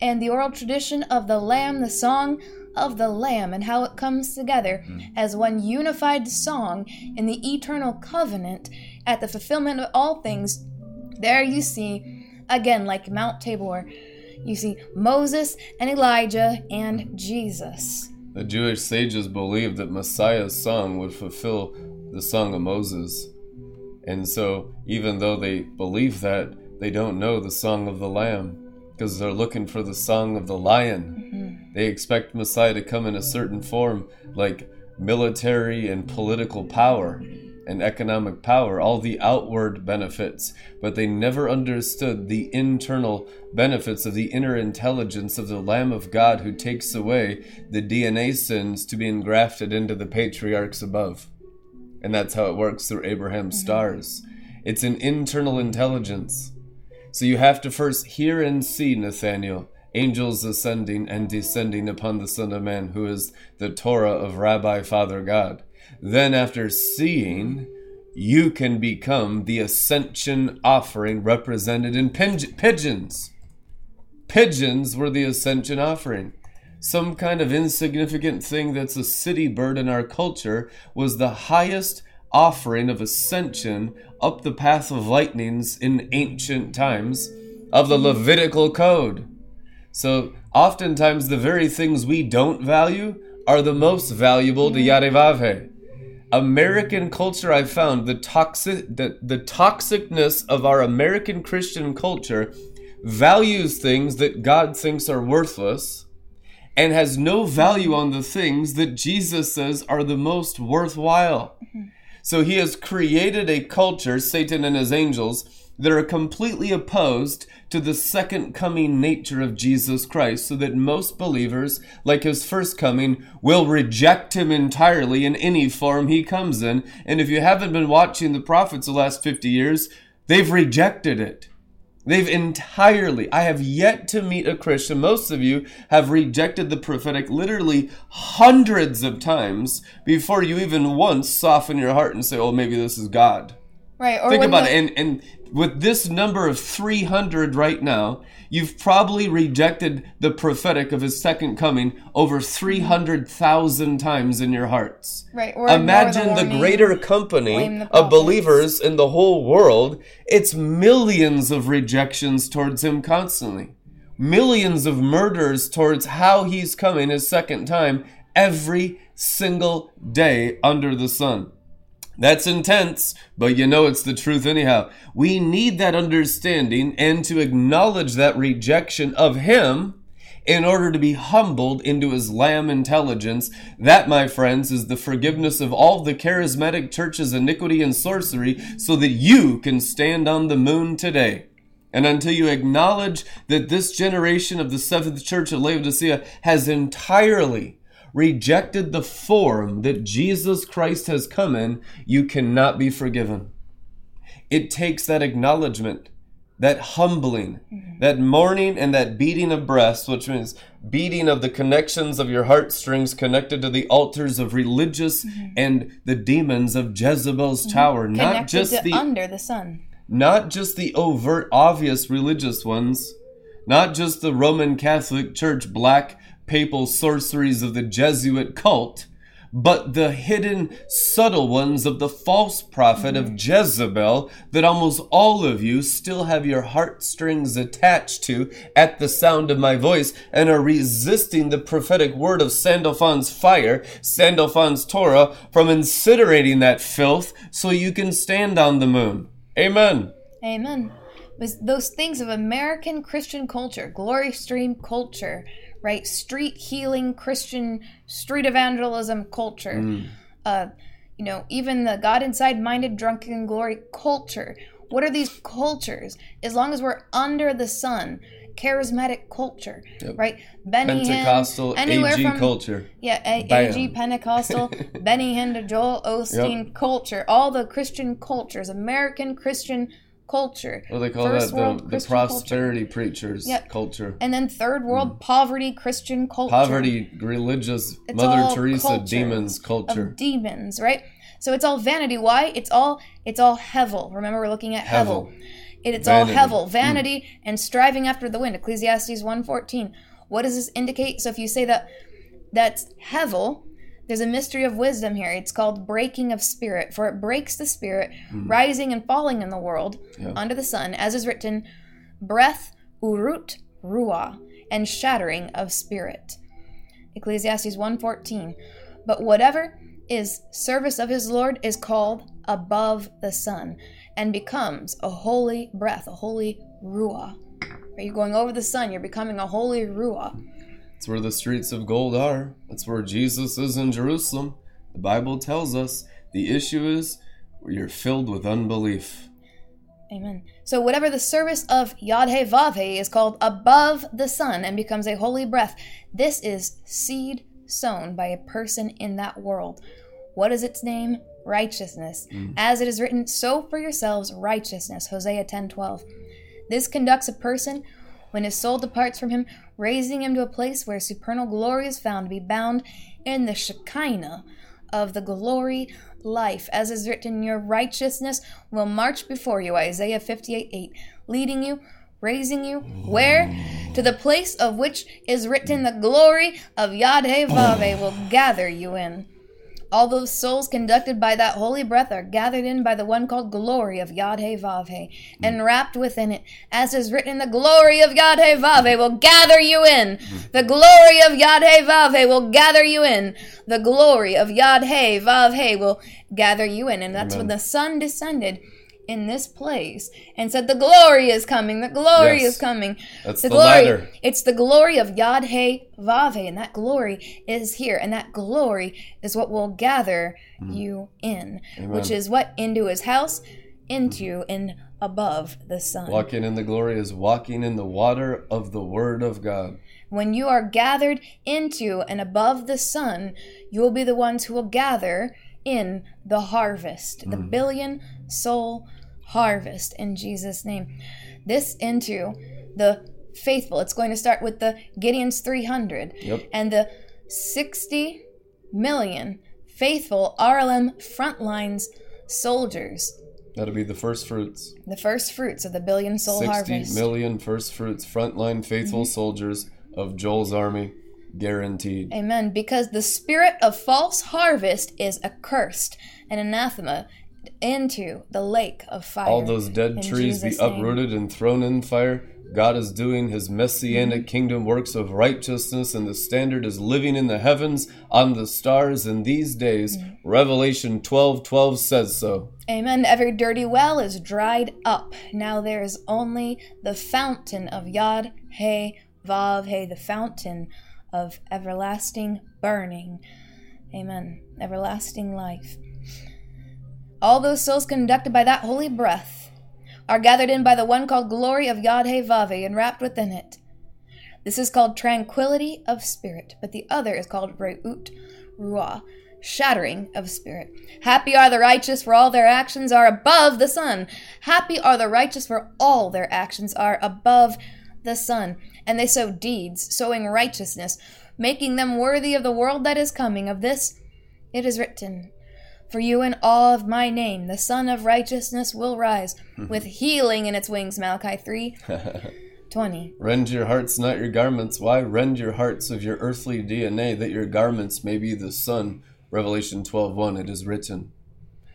and the oral tradition of the Lamb, the Song of the Lamb, and how it comes together mm. as one unified song in the eternal covenant at the fulfillment of all things. There you see, again, like Mount Tabor, you see Moses and Elijah and Jesus. The Jewish sages believed that Messiah's song would fulfill the song of Moses. And so, even though they believe that, they don't know the song of the Lamb because they're looking for the song of the lion. Mm-hmm. They expect Messiah to come in a certain form, like military and political power and economic power, all the outward benefits, but they never understood the internal benefits of the inner intelligence of the Lamb of God who takes away the DNA sins to be engrafted into the patriarchs above. And that's how it works through Abraham's mm-hmm. stars. It's an internal intelligence. So you have to first hear and see, Nathaniel, angels ascending and descending upon the Son of Man, who is the Torah of Rabbi Father God. Then, after seeing, you can become the ascension offering represented in pigeons. Pigeons were the ascension offering. Some kind of insignificant thing that's a city bird in our culture was the highest offering of ascension up the path of lightnings in ancient times of the Levitical code. So oftentimes the very things we don't value are the most valuable to Yarevave. American culture, I've found the toxic the, the toxicness of our American Christian culture values things that God thinks are worthless and has no value on the things that Jesus says are the most worthwhile. Mm-hmm. So he has created a culture, Satan and his angels, that are completely opposed to the second coming nature of Jesus Christ, so that most believers, like his first coming, will reject him entirely in any form he comes in. And if you haven't been watching the prophets the last 50 years, they've rejected it. They've entirely, I have yet to meet a Christian. Most of you have rejected the prophetic literally hundreds of times before you even once soften your heart and say, oh, maybe this is God. Right. Or Think about the- it. And, and with this number of 300 right now, you've probably rejected the prophetic of his second coming over 300,000 times in your hearts. Right, or ignore the Imagine the, greater company the of believers in the whole world. It's millions of rejections towards him constantly. Millions of murders towards how he's coming his second time every single day under the sun. That's intense, but you know it's the truth anyhow. We need that understanding and to acknowledge that rejection of Him in order to be humbled into His lamb intelligence. That, my friends, is the forgiveness of all the charismatic church's iniquity and sorcery so that you can stand on the moon today. And until you acknowledge that this generation of the seventh church of Laodicea has entirely rejected the form that Jesus Christ has come in, you cannot be forgiven. It takes that acknowledgement that humbling, mm-hmm. that mourning, and that beating of breast, which means beating of the connections of your heartstrings connected to the altars of religious mm-hmm. and the demons of Jezebel's mm-hmm. tower. Not just the under the sun. not just the overt, obvious religious ones, not just the Roman Catholic Church black papal sorceries of the Jesuit cult, but the hidden, subtle ones of the false prophet of mm-hmm. Jezebel that almost all of you still have your heartstrings attached to at the sound of my voice and are resisting the prophetic word of Sandalphon's fire, Sandalphon's Torah, from incinerating that filth so you can stand on the moon. Amen. Amen. Those things of American Christian culture, glory stream culture, right? Street healing Christian street evangelism culture. Uh, you know, even the God inside minded drunken glory culture. What are these cultures? As long as we're under the sun, charismatic culture, right? Benny Hinn, Pentecostal anywhere AG from culture. yeah, A- AG Pentecostal, Benny Hinn to Joel Osteen culture, all the Christian cultures, American Christian culture. What they call First that? The, the Christian culture. prosperity preachers Yep. culture. And then third world poverty Christian culture. Poverty, religious, It's Mother Teresa, culture demons culture. demons, right? So it's all vanity. Why? It's all it's all hevel. Remember, we're looking at hevel. Hevel. It, it's Vanity. Mm. all hevel, vanity, and striving after the wind. Ecclesiastes 1.14. What does this indicate? So if you say that that's hevel, there's a mystery of wisdom here. It's called breaking of spirit, for it breaks the spirit, rising and falling in the world Mm. Yeah. under the sun, as is written, breath, re'ut, ruah, and shattering of spirit. Ecclesiastes 1:14. But whatever is service of his Lord is called above the sun and becomes a holy breath, a holy ruah. Are you going over the sun? You're becoming a holy ruah. That's where the streets of gold are. That's where Jesus is in Jerusalem. The Bible tells us the issue is where you're filled with unbelief. Amen. So whatever the service of Yadhe Vavhe is called above the sun and becomes a holy breath, this is seed sown by a person in that world. What is its name? Righteousness. Mm. As it is written, sow for yourselves righteousness. Hosea 10:12. This conducts a person when his soul departs from him, raising him to a place where supernal glory is found to be bound in the Shekinah of the glory life, as is written, your righteousness will march before you, Isaiah 58 8, leading you, raising you, where? To the place of which is written, the glory of Yadhe Vave will gather you in. All those souls conducted by that holy breath are gathered in by the one called glory of Yadhe Vavhe, and wrapped within it, as is written, the glory of Yadhe Vavhe will gather you in. The glory of Yadhe Vavhe will gather you in. The glory of Yadhe Vavhe will gather you in. And that's when the sun descended in this place and said, The glory is coming, the glory Yes. is coming. That's the the glory. ladder. It's the glory of Yadhe Vave, and that glory is here, and that glory is what will gather mm-hmm. you in, which is what into his house, into mm-hmm. and above the sun. Walking in the glory is walking in the water of the Word of God. When you are gathered into and above the sun, you will be the ones who will gather in the harvest, the mm-hmm. billion soul harvest in Jesus' name. This into the faithful. It's going to start with the Gideon's 300 Yep. and the 60 million faithful RLM frontlines soldiers, That'll be the first fruits. the first fruits of the billion soul 60 harvest. million first fruits, frontline faithful Mm-hmm. soldiers of Joel's army, guaranteed. Amen. Because the spirit of false harvest is accursed and anathema into the lake of fire. All those dead In trees be Jesus' name. uprooted and thrown in fire. God is doing his messianic Mm-hmm. kingdom works of righteousness, and the standard is living in the heavens on the stars in these days. Mm-hmm. Revelation twelve twelve says so. Amen. Every dirty well is dried up. Now there is only the fountain of Yad He Vav He, the fountain of everlasting burning. Amen. Everlasting life. All those souls conducted by that holy breath are gathered in by the one called glory of Yad He Vave and wrapped within it. This is called tranquility of spirit, but the other is called re'ut ruah, shattering of spirit. Happy are the righteous, for all their actions are above the sun. Happy are the righteous, for all their actions are above the sun. And they sow deeds, sowing righteousness, making them worthy of the world that is coming. Of this it is written, For you in awe of my name, the Son of Righteousness will rise, mm-hmm. with healing in its wings. Malachi 3 20. Rend your hearts, not your garments. Why? Rend your hearts of your earthly DNA, that your garments may be the sun. Revelation 12:1 it is written.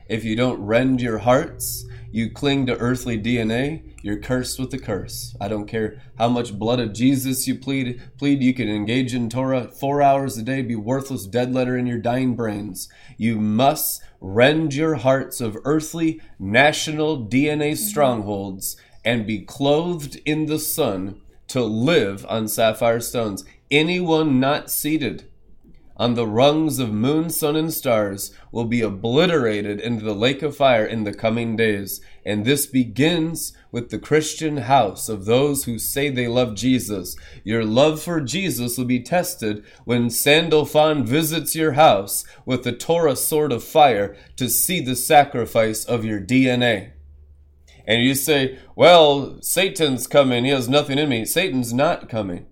If you don't rend your hearts, you cling to earthly DNA, you're cursed with the curse. I don't care how much blood of Jesus you plead, plead you can engage in Torah 4 hours a day, be worthless dead letter in your dying brains. You must rend your hearts of earthly national DNA mm-hmm. strongholds and be clothed in the sun to live on sapphire stones. Anyone not seated on the rungs of moon, sun, and stars will be obliterated into the lake of fire in the coming days. And this begins with the Christian house of those who say they love Jesus. Your love for Jesus will be tested when Sandalphon visits your house with the Torah sword of fire to see the sacrifice of your DNA. And you say, well, Satan's coming. He has nothing in me. Satan's not coming.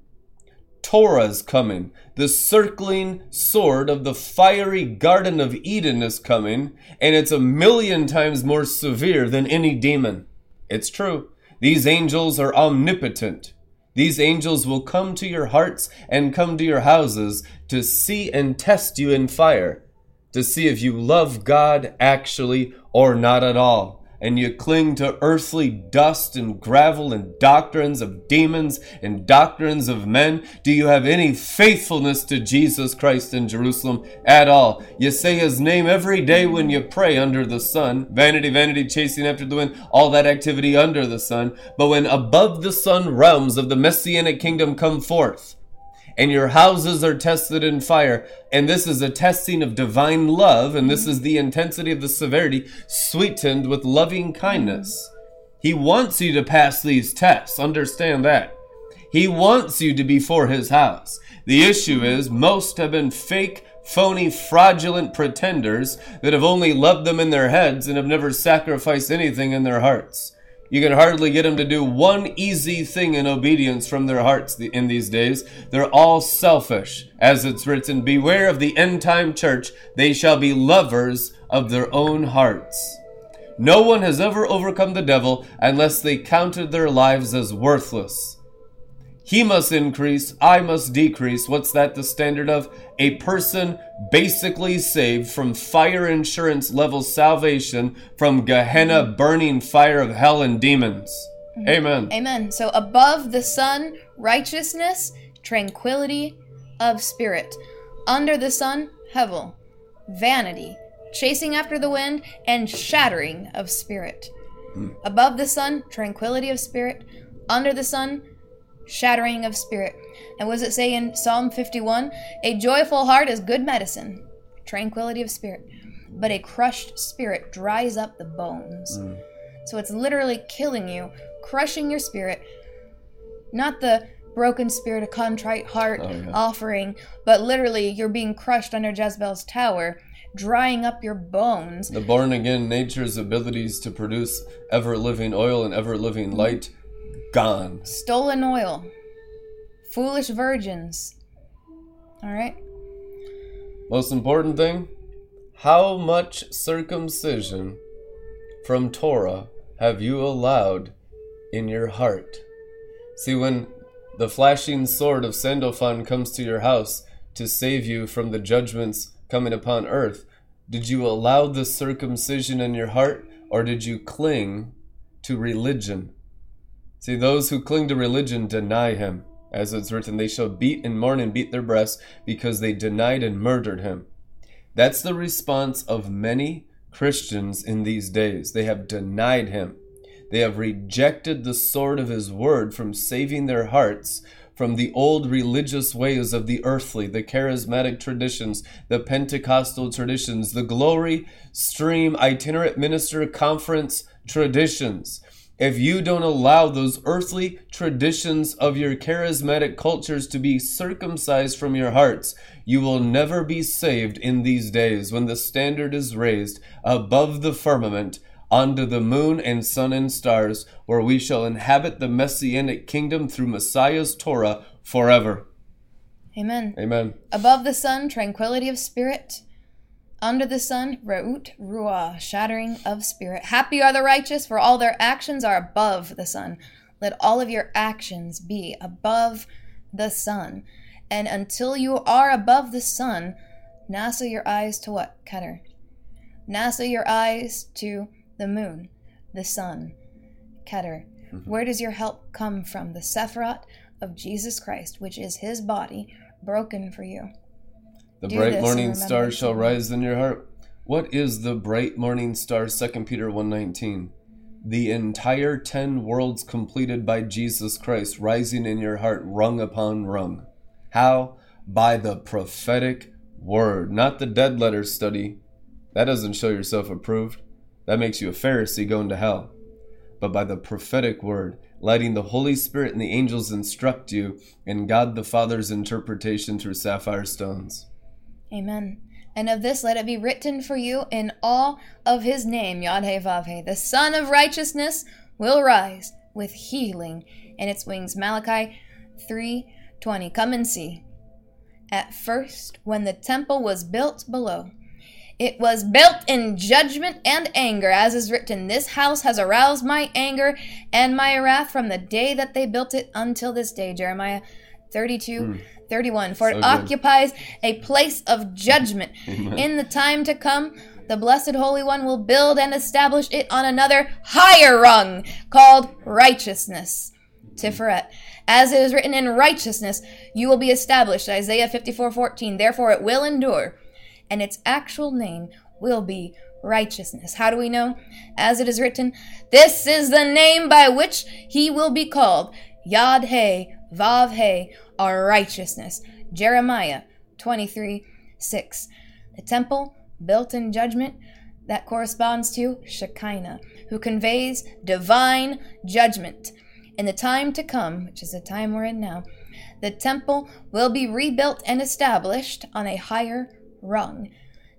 Torah's coming. The circling sword of the fiery Garden of Eden is coming, and it's a million times more severe than any demon. It's true. These angels are omnipotent. These angels will come to your hearts and come to your houses to see and test you in fire, to see if you love God actually or not at all and you cling to earthly dust and gravel and doctrines of demons and doctrines of men? Do you have any faithfulness to Jesus Christ in Jerusalem at all? You say his name every day when you pray under the sun. Vanity, vanity, chasing after the wind, all that activity under the sun. But when above the sun realms of the messianic kingdom come forth, and your houses are tested in fire. And this is a testing of divine love, and this is the intensity of the severity sweetened with loving kindness. He wants you to pass these tests. Understand that. He wants you to be for his house. The issue is most have been fake, phony, fraudulent pretenders that have only loved them in their heads and have never sacrificed anything in their hearts. You can hardly get them to do one easy thing in obedience from their hearts in these days. They're all selfish. As it's written, Beware of the end time church, they shall be lovers of their own hearts. No one has ever overcome the devil unless they counted their lives as worthless. He must increase, I must decrease. What's that the standard of? A person basically saved from fire insurance level salvation from Gehenna mm-hmm. burning fire of hell and demons. Mm-hmm. Amen. Amen. So above the sun, righteousness, tranquility of spirit. Under the sun, hevel, vanity, chasing after the wind, and shattering of spirit. Hmm. Above the sun, tranquility of spirit. Under the sun, shattering of spirit. And what does it say in Psalm 51? A joyful heart is good medicine, tranquility of spirit. But a crushed spirit dries up the bones. Mm. So it's literally killing you, crushing your spirit. Not the broken spirit, a contrite heart Oh, yeah. offering, but literally you're being crushed under Jezebel's tower, drying up your bones. The born again nature's abilities to produce ever living oil and ever living light gone. Stolen oil. Foolish virgins. All right? Most important thing how much circumcision from Torah have you allowed in your heart? See, when the flashing sword of Sandalphon comes to your house to save you from the judgments coming upon earth, did you allow the circumcision in your heart or did you cling to religion? See, those who cling to religion deny him. As it's written, they shall beat and mourn and beat their breasts because they denied and murdered him. That's the response of many Christians in these days. They have denied him. They have rejected the sword of his word from saving their hearts from the old religious ways of the earthly, the charismatic traditions, the Pentecostal traditions, the glory stream itinerant minister conference traditions. If you don't allow those earthly traditions of your charismatic cultures to be circumcised from your hearts, you will never be saved in these days when the standard is raised above the firmament onto the moon and sun and stars, where we shall inhabit the messianic kingdom through Messiah's Torah forever. Amen. Amen. Above the sun, tranquility of spirit. Under the sun, Re'ut Ruah, shattering of spirit. Happy are the righteous, for all their actions are above the sun. Let all of your actions be above the sun. And until you are above the sun, NASA your eyes to what, Keter? NASA your eyes to the moon, the sun, Keter. Mm-hmm. Where does your help come from? The Sephiroth of Jesus Christ, which is his body, broken for you. The Do bright morning star shall rise in your heart. What is the bright morning star? 2 Peter 1:19. The entire 10 worlds completed by Jesus Christ rising in your heart rung upon rung. How? By the prophetic word, not the dead letter study. That doesn't show yourself approved. That makes you a Pharisee going to hell. But by the prophetic word, letting the Holy Spirit and the angels instruct you, in God the Father's interpretation through sapphire stones. Amen. And of this let it be written for you in all of his name, Yad-He. The Son of Righteousness will rise with healing in its wings. Malachi 3.20. Come and see. At first, when the temple was built below, it was built in judgment and anger, as is written, This house has aroused my anger and my wrath from the day that they built it until this day. Jeremiah 32, hmm. 31. For So it good. occupies a place of judgment. In the time to come, the Blessed Holy One will build and establish it on another higher rung called righteousness. Tiferet. As it is written in righteousness, you will be established. Isaiah 54 14. Therefore it will endure, and its actual name will be righteousness. How do we know? As it is written, This is the name by which he will be called Yad He, Vav He, our righteousness. Jeremiah 23 6. The temple built in judgment that corresponds to Shekinah, who conveys divine judgment. In the time to come, which is the time we're in now, the temple will be rebuilt and established on a higher rung.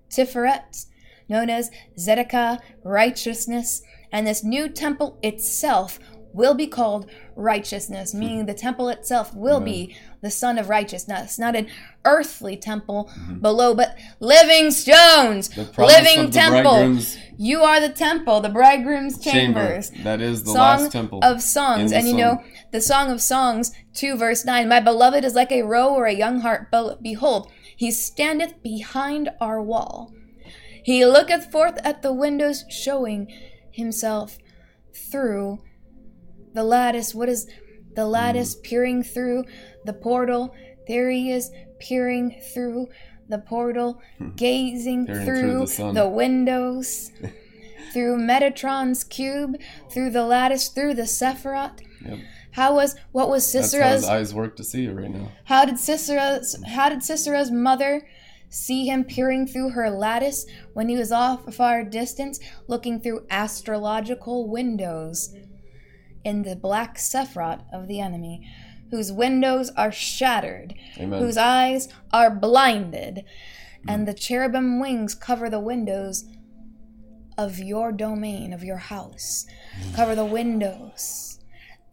Tiferet, known as Zedekiah, righteousness, and this new temple itself will be called righteousness, meaning the temple itself will be the Son of Righteousness, not an earthly temple mm-hmm. below, but living stones, The living temple. You are the temple, the bridegroom's chamber. chambers. That is the Song last temple. of songs, and you sun. know the Song of Songs two verse nine. My beloved is like a roe or a young hart. Be- Behold, he standeth behind our wall. He looketh forth at the windows, showing himself through the lattice. What is the lattice mm. peering through the portal? There he is peering through the portal, hmm. gazing through through the the windows, through Metatron's cube, through the lattice, through the Sephiroth. Yep. How was what was That's how his Sisera's eyes work to see you right now. how did Sisera's how did Sisera's mother see him peering through her lattice when he was off a far distance, looking through astrological windows in the black Sephiroth of the enemy, whose windows are shattered, Amen. whose eyes are blinded, and the cherubim wings cover the windows of your domain, of your house. Cover the windows.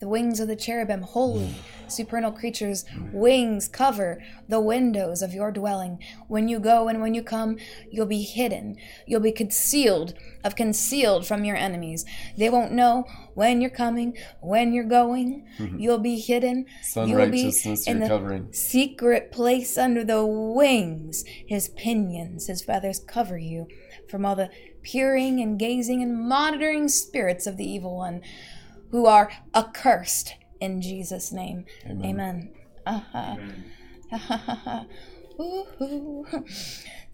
The wings of the cherubim, holy, mm. supernal creatures, wings cover the windows of your dwelling. When you go and when you come, you'll be hidden. You'll be concealed, of concealed from your enemies. They won't know when you're coming, when you're going. Mm-hmm. You'll be hidden. Sun You'll be in you're the covering. secret place under the wings. His pinions, his feathers cover you from all the peering and gazing and monitoring spirits of the evil one who are accursed in Jesus' name. Amen. Uh-huh. Woo-hoo.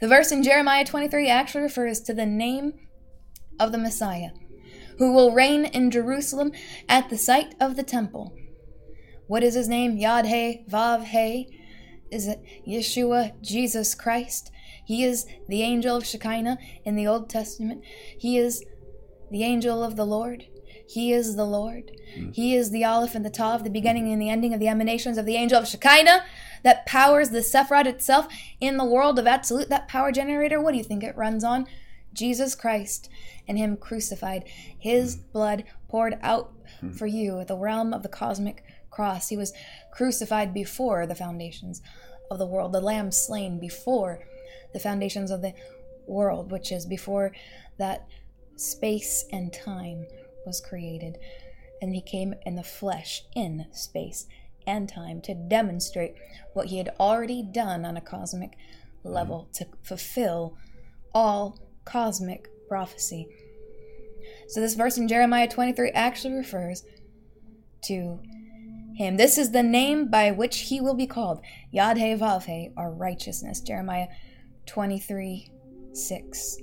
the verse in Jeremiah 23 actually refers to the name of the Messiah, who will reign in Jerusalem at the site of the temple. What is his name? Yad He, Vav He. Is it Yeshua, Jesus Christ? He is the angel of Shekinah in the Old Testament. He is the angel of the Lord. He is the Lord. Mm. He is the Aleph and the Tav, the beginning and the ending of the emanations of the angel of Shekinah that powers the Sephiroth itself in the world of absolute. That power generator, what do you think it runs on? Jesus Christ and Him crucified. His mm. blood poured out mm. for you at the realm of the cosmic cross. He was crucified before the foundations of the world, the Lamb slain before the foundations of the world, which is before that space and time was created. And he came in the flesh in space and time to demonstrate what he had already done on a cosmic level mm-hmm. to fulfill all cosmic prophecy. So, this verse in Jeremiah 23 actually refers to him. This is the name by which he will be called Yad He Vav He, or righteousness. Jeremiah 23 6.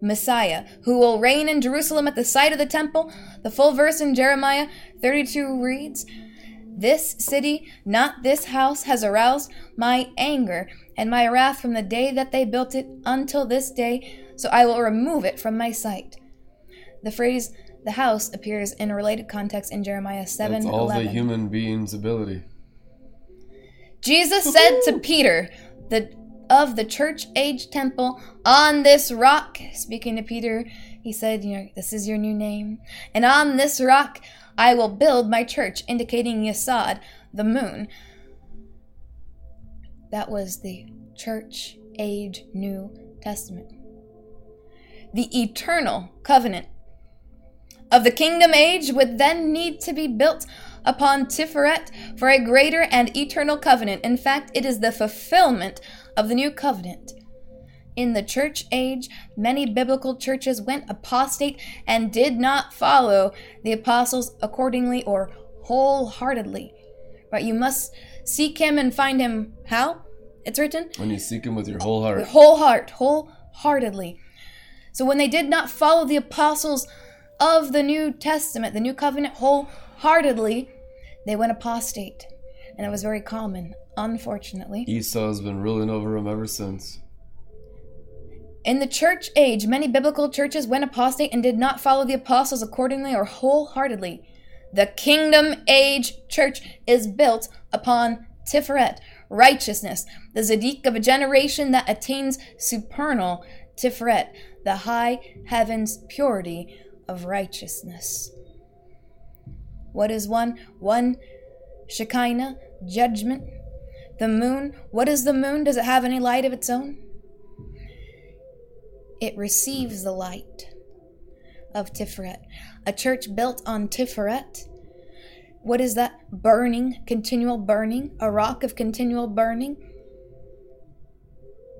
Messiah, who will reign in Jerusalem at the site of the temple. The full verse in Jeremiah 32 reads This city, not this house, has aroused my anger and my wrath from the day that they built it until this day, so I will remove it from my sight. The phrase the house appears in a related context in Jeremiah 7 It's all 11. the human being's ability. Jesus said to Peter, the of the church age temple, on this rock, speaking to Peter, he said, you know, this is your new name. And on this rock I will build my church, indicating Yesod, the moon. That was the church age New Testament. The eternal covenant of the kingdom age would then need to be built upon Tiferet for a greater and eternal covenant. In fact, it is the fulfillment of the new covenant. In the church age, many biblical churches went apostate and did not follow the apostles accordingly or wholeheartedly. Right? You must seek him and find him how? It's written When you seek him with your whole heart. with whole heart, wholeheartedly. So when they did not follow the apostles of the New Testament, the New Covenant wholeheartedly, they went apostate. And it was very common, unfortunately. Esau's been ruling over him ever since. In the church age, many biblical churches went apostate and did not follow the apostles accordingly or wholeheartedly. The kingdom age church is built upon Tiferet, righteousness, the Zadik of a generation that attains supernal Tiferet, the high heavens purity of righteousness. What is one? One Shekinah, judgment. The moon, what is the moon? Does it have any light of its own? It receives the light of Tiferet. A church built on Tiferet. What is that? Burning, continual burning, a rock of continual burning.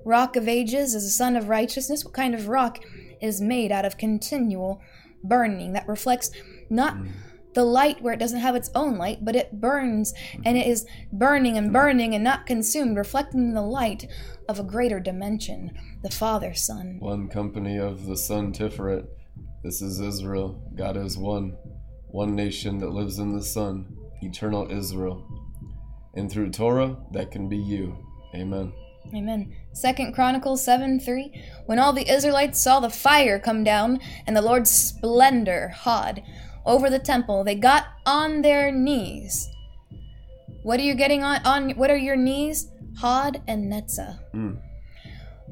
Rock of ages is a son of righteousness. What kind of rock is made out of continual burning that reflects not mm. The light where it doesn't have its own light, but it burns and it is burning and burning and not consumed, reflecting the light of a greater dimension, the Father, Son. One company of the Son Tiferet. This is Israel. God is one. One nation that lives in the sun. Eternal Israel. And through Torah, that can be you. Amen. Amen. Second Chronicles 7 3. When all the Israelites saw the fire come down and the Lord's splendor, Hod, over the temple, they got on their knees. What are you getting on? on what are your knees? Hod and Netzah. Mm.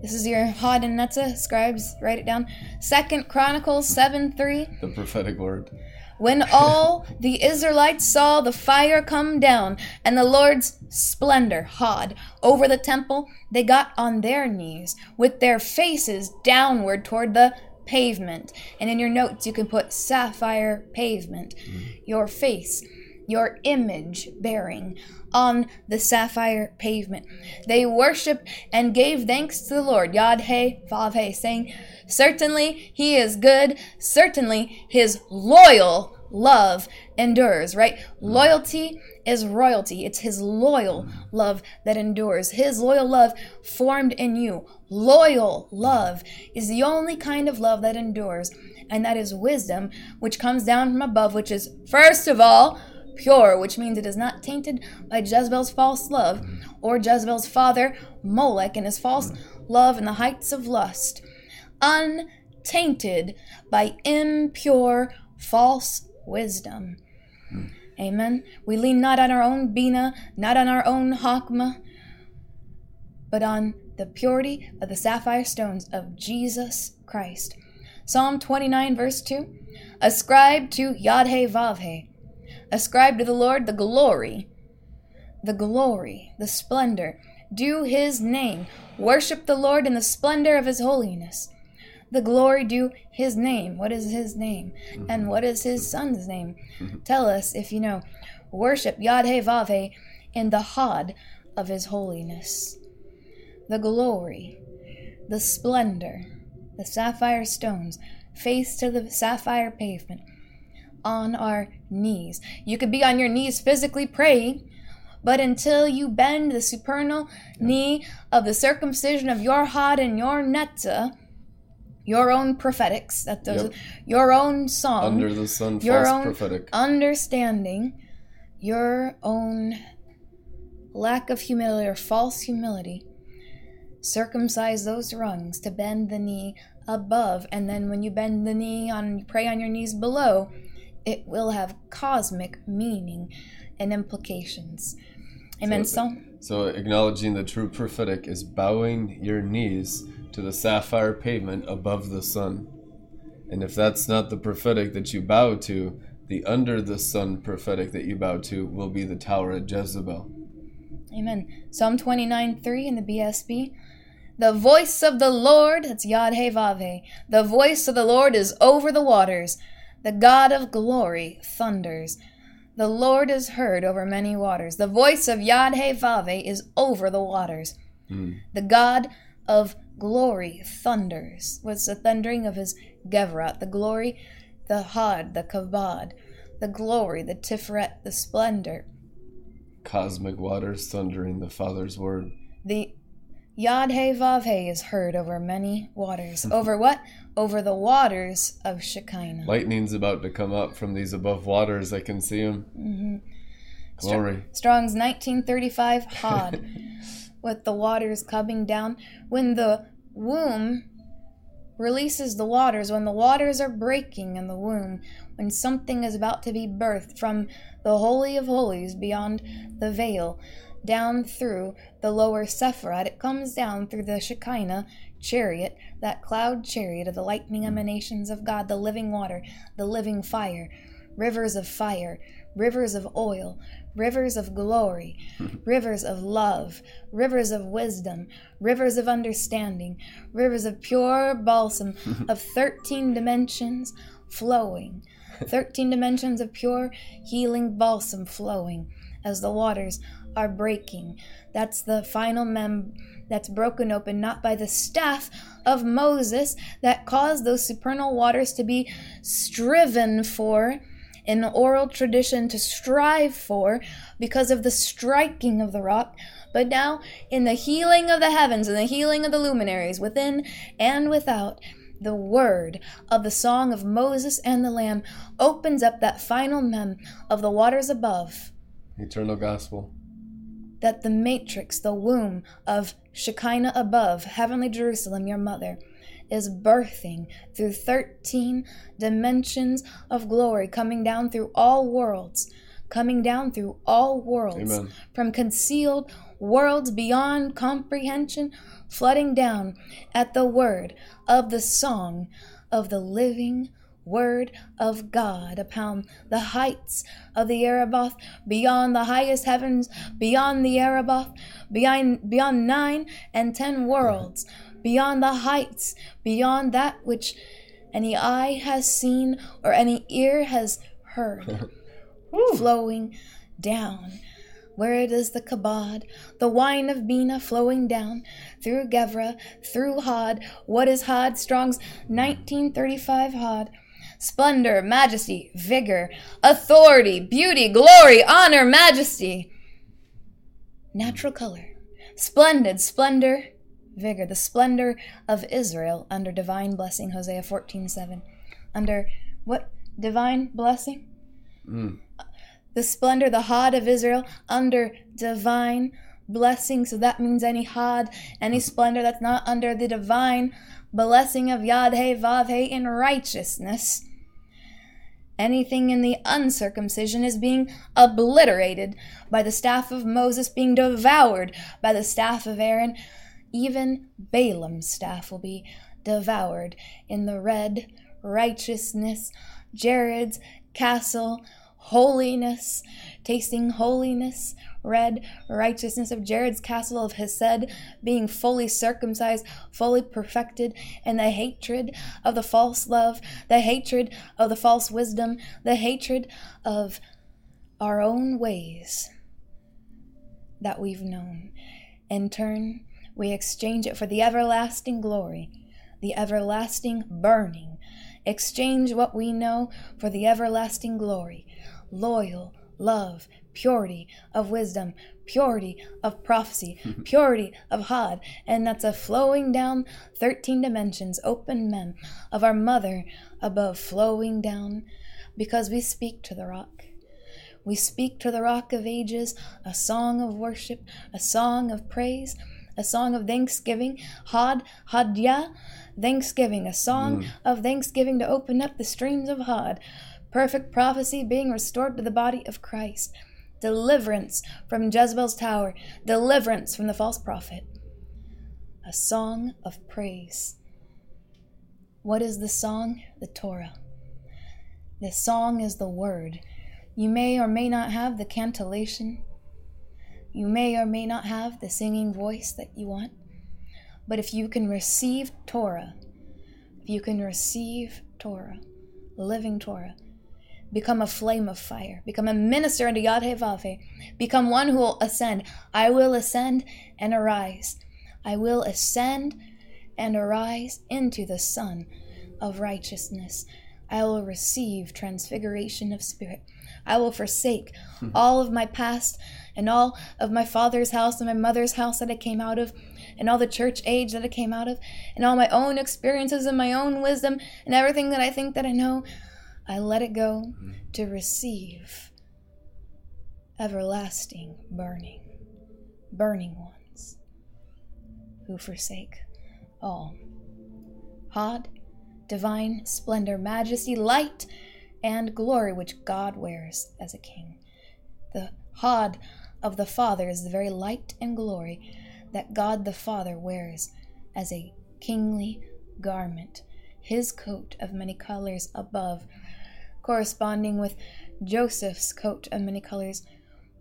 This is your Hod and Netzah. Scribes, write it down. Second Chronicles 7 3. The prophetic word. When all the Israelites saw the fire come down and the Lord's splendor, Hod, over the temple, they got on their knees with their faces downward toward the pavement. And in your notes, you can put sapphire pavement, mm-hmm. your face, your image bearing on the sapphire pavement. They worshiped and gave thanks to the Lord, Yad He Vav He, saying, Certainly he is good, certainly his loyal love endures, right? Mm-hmm. Loyalty is royalty. It's his loyal love that endures. His loyal love formed in you. Loyal love is the only kind of love that endures, and that is wisdom, which comes down from above, which is, first of all, pure, which means it is not tainted by Jezebel's false love or Jezebel's father, Molech, and his false love in the heights of lust. Untainted by impure, false wisdom. Amen. We lean not on our own Bina, not on our own Hakma, but on the purity of the sapphire stones of Jesus Christ. Psalm 29, verse 2 Ascribe to Yadhe Vavhe. Ascribe to the Lord the glory, the glory, the splendor. Do his name. Worship the Lord in the splendor of his holiness. The glory due his name. What is his name? Mm-hmm. And what is his son's name? Mm-hmm. Tell us if you know. Worship Yadhe Vavhe in the Hod of his holiness. The glory, the splendor, the sapphire stones, face to the sapphire pavement, on our knees. You could be on your knees physically praying, but until you bend the supernal knee of the circumcision of your Hod and your Netzah, your own prophetics, that does Yep. your own song, Under the sun, your false own prophetic. understanding, your own lack of humility or false humility, circumcise those rungs to bend the knee above, and then when you bend the knee on pray on your knees below, it will have cosmic meaning and implications. Amen. So, So acknowledging the true prophetic is bowing your knees to the sapphire pavement above the sun. And if that's not the prophetic that you bow to, the under the sun prophetic that you bow to will be the tower at Jezebel. Amen. Psalm 29 3 in the BSB. The voice of the Lord, that's Yad He Vav He. The voice of the Lord is over the waters. The God of glory thunders. The Lord is heard over many waters. The voice of Yad He Vav He is over the waters. Hmm. The God of glory thunders. What's the thundering of his Gevrat? The glory, the Hod, the Kabod, the glory, the Tiferet, the splendor, Cosmic waters thundering the Father's word. The Yad He Vav He is heard over many waters. over what? Over the waters of Shekinah. Lightning's about to come up from these above waters. I can see them. Mm-hmm. Glory. Strong's 1935 Hod, with the waters coming down. When the womb releases the waters, when the waters are breaking in the womb, when something is about to be birthed from the Holy of Holies beyond the veil, down through the lower Sephirot, it comes down through the Shekinah chariot, that cloud chariot of the lightning emanations of God, the living water, the living fire, rivers of fire, rivers of oil, rivers of glory, rivers of love, rivers of wisdom, rivers of understanding, rivers of pure balsam of 13 dimensions flowing. 13 dimensions of pure healing balsam flowing as the waters are breaking. That's the final mem that's broken open not by the staff of Moses that caused those supernal waters to be striven for in oral tradition to strive for because of the striking of the rock, but now in the healing of the heavens and the healing of the luminaries within and without. The word of the song of Moses and the Lamb opens up that final mem of the waters above Eternal gospel. that the matrix, the womb of Shekinah above, heavenly Jerusalem, your mother, is birthing through 13 dimensions of glory, coming down through all worlds, coming down through all worlds, Amen. from concealed worlds beyond comprehension, flooding down at the word of the song of the living word of God upon the heights of the Araboth, beyond the highest heavens, beyond the Araboth, beyond beyond nine and ten worlds, beyond the heights, beyond that which any eye has seen or any ear has heard, flowing down. Where it is the kabod, the wine of Bina flowing down through Gevra, through Hod. What is Hod? Strong's 1935 Hod splendor, majesty, vigor, authority, beauty, glory, honor, majesty. Natural color, splendid, splendor, vigor, the splendor of Israel under divine blessing, Hosea 14:7. Under what divine blessing? Mm. The splendor, the Hod of Israel under divine blessing. So that means any had, any splendor that's not under the divine blessing of Yad He Vav He in righteousness. Anything in the uncircumcision is being obliterated by the staff of Moses being devoured by the staff of Aaron. Even Balaam's staff will be devoured in the red righteousness, Jared's castle, holiness, tasting holiness, red righteousness of Jared's castle of Hesed, being fully circumcised, fully perfected, and the hatred of the false love, the hatred of the false wisdom, the hatred of our own ways that we've known. In turn, we exchange it for the everlasting glory, the everlasting burning. Exchange what we know for the everlasting glory loyal, love, purity of wisdom, purity of prophecy, purity of Hod, and that's a flowing down 13 dimensions, open mem, of our mother above flowing down, because we speak to the rock. We speak to the rock of ages, a song of worship, a song of praise, a song of thanksgiving, Hod, Hadya, thanksgiving, a song mm. of thanksgiving to open up the streams of Hod perfect prophecy being restored to the body of Christ, deliverance from Jezebel's tower, deliverance from the false prophet. A song of praise. What is the song? The Torah. The song is the word. You may or may not have the cantillation. You may or may not have the singing voice that you want. But if you can receive Torah, if you can receive Torah, living Torah, Become a flame of fire. Become a minister unto Yahweh Become one who will ascend. I will ascend and arise. I will ascend and arise into the sun of righteousness. I will receive transfiguration of spirit. I will forsake hmm. all of my past and all of my father's house and my mother's house that I came out of, and all the church age that I came out of, and all my own experiences and my own wisdom and everything that I think that I know. I let it go mm-hmm. to receive everlasting burning, burning ones who forsake all. Hod, divine splendor, majesty, light, and glory which God wears as a king. The Hod of the Father is the very light and glory that God the Father wears as a kingly garment, his coat of many colors above corresponding with Joseph's coat of many colors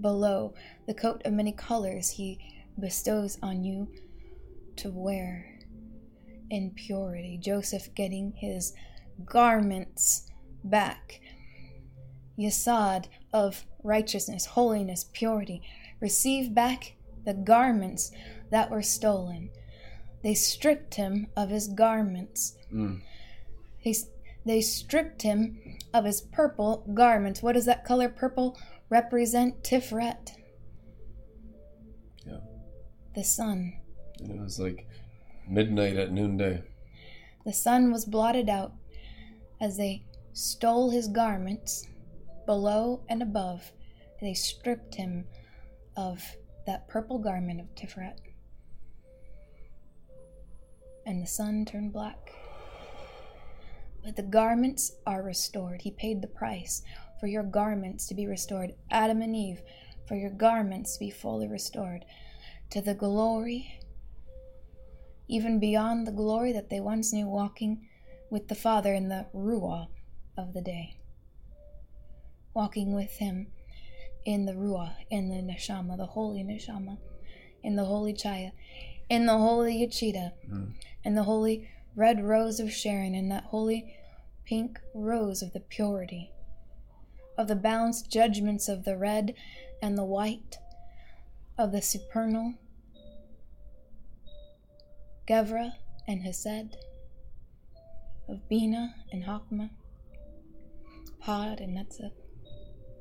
below, the coat of many colors he bestows on you to wear in purity. Joseph getting his garments back. Yesod of righteousness, holiness, purity. Receive back the garments that were stolen. They stripped him of his garments. Mm. They stripped him of his purple garment. What does that color purple represent? Tiferet. Yeah. The sun. And it was like midnight at noonday. The sun was blotted out as they stole his garments below and above. They stripped him of that purple garment of Tiferet. And the sun turned black. But the garments are restored. He paid the price for your garments to be restored. Adam and Eve, for your garments to be fully restored to the glory, even beyond the glory that they once knew walking with the Father in the Ruah of the day. Walking with Him in the Ruah, in the Neshama, the holy Neshama, in the holy Chaya, in the holy Yachida, mm. in the holy red rose of Sharon and that holy pink rose of the purity, of the balanced judgments of the red and the white, of the supernal, Gevra and Hesed, of Bina and Hakma, Hod and Netzah,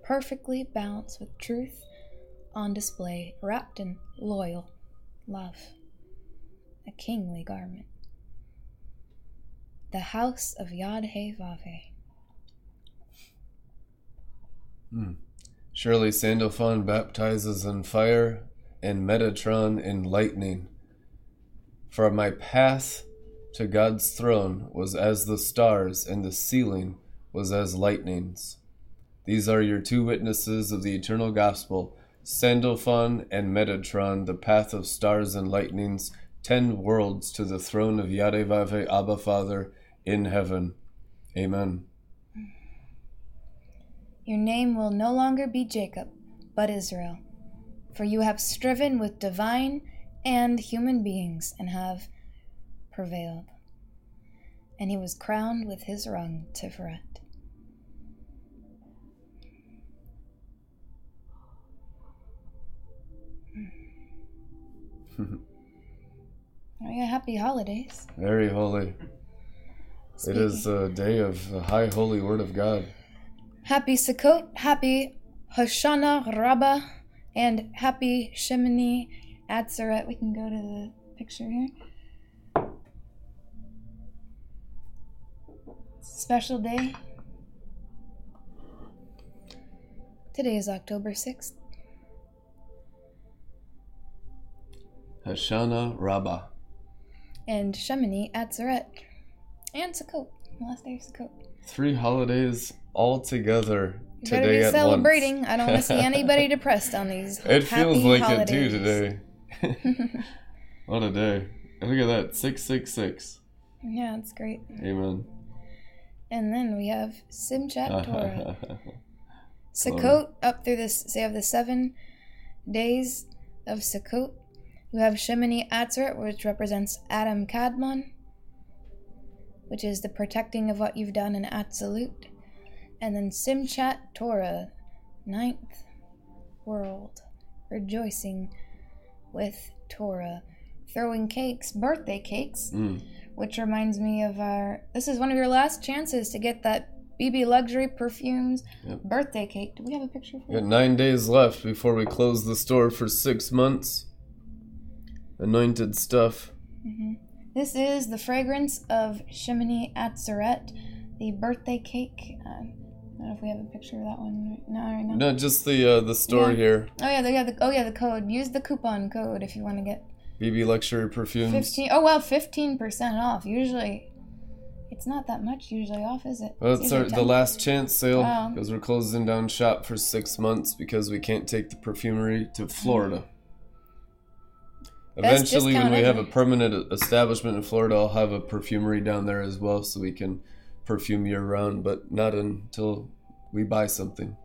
perfectly balanced with truth on display, wrapped in loyal love, a kingly garment the house of Yad He Vave. Hmm. Surely Sandalphon baptizes in fire and Metatron in lightning. For my path to God's throne was as the stars, and the ceiling was as lightnings. These are your two witnesses of the eternal gospel, Sandalphon and Metatron, the path of stars and lightnings, ten worlds to the throne of Yadevave Abba Father in heaven. Amen. Your name will no longer be Jacob, but Israel, for you have striven with divine and human beings and have prevailed. And he was crowned with his rung Tiferet. Oh, yeah, happy holidays. Very holy. It is a day of the high holy word of God. Happy Sukkot, happy Hoshana Rabbah, and happy Shemini Atzeret. We can go to the picture here. Special day. Today is October 6th. Hoshana Rabbah. And Shemini Atzeret. And Sukkot. Last day of Sukkot. Three holidays all together You better today be at celebrating. once. I don't want to see anybody depressed on these. It feels like holidays. it too today. what a day. And Look at that. 666. Yeah, it's great. Amen. And then we have Simchat Torah. Sukkot up through this. So you have the seven days of Sukkot. You have Shemini Atzeret, which represents Adam Kadmon, which is the protecting of what you've done in Absolute. And then Simchat Torah, ninth world, rejoicing with Torah, throwing cakes, birthday cakes, Mm. which reminds me of our. This is one of your last chances to get that BB Luxury Perfumes Yep. birthday cake. Do we have a picture for We got nine days left before we close the store for six months. Anointed stuff. This is the fragrance of Shemini Atzeret, the birthday cake. Uh, I don't know if we have a picture of that one right now. Right now. Not just the uh, the store Yeah. here. Oh yeah, the, yeah, the, oh yeah, the code. Use the coupon code if you want to get BB Luxury Perfumes. fifteen. Oh well, fifteen percent off. Usually, it's not that much usually off, is it? Well, It's our, the last chance sale Wow. because we're closing down shop for six months because we can't take the perfumery to Florida. Eventually, when we have a permanent establishment in Florida, I'll have a perfumery down there as well so we can perfume year round, but not until we buy something.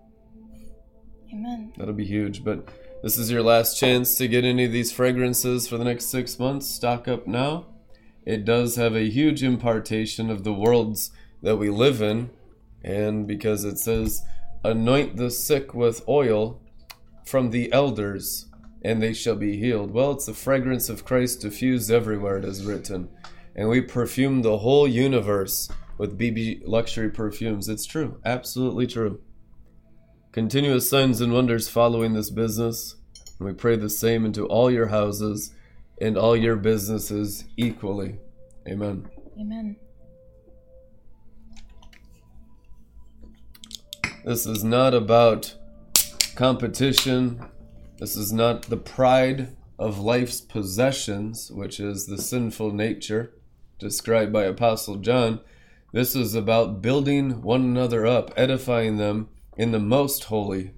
Amen. That'll be huge. But this is your last chance to get any of these fragrances for the next six months. Stock up now. It does have a huge impartation of the worlds that we live in. And because it says, anoint the sick with oil from the elders, and they shall be healed. Well, it's the fragrance of Christ diffused everywhere, it is written. And we perfume the whole universe with BB luxury perfumes. It's true. Absolutely true. Continuous signs and wonders following this business. And we pray the same into all your houses and all your businesses equally. Amen. Amen. This is not about competition. This is not the pride of life's possessions, which is the sinful nature described by Apostle John. This is about building one another up, edifying them in the most holy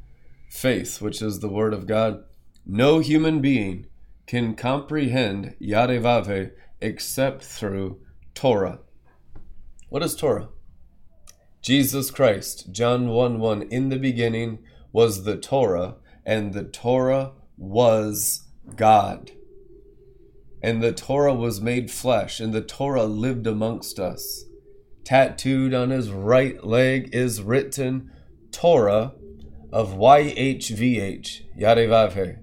faith, which is the Word of God. No human being can comprehend Yadevave except through Torah. What is Torah? Jesus Christ, John 1 1, in the beginning was the Torah, and the Torah was God. And the Torah was made flesh, and the Torah lived amongst us. Tattooed on his right leg is written Torah of YHVH, Yadevavhe,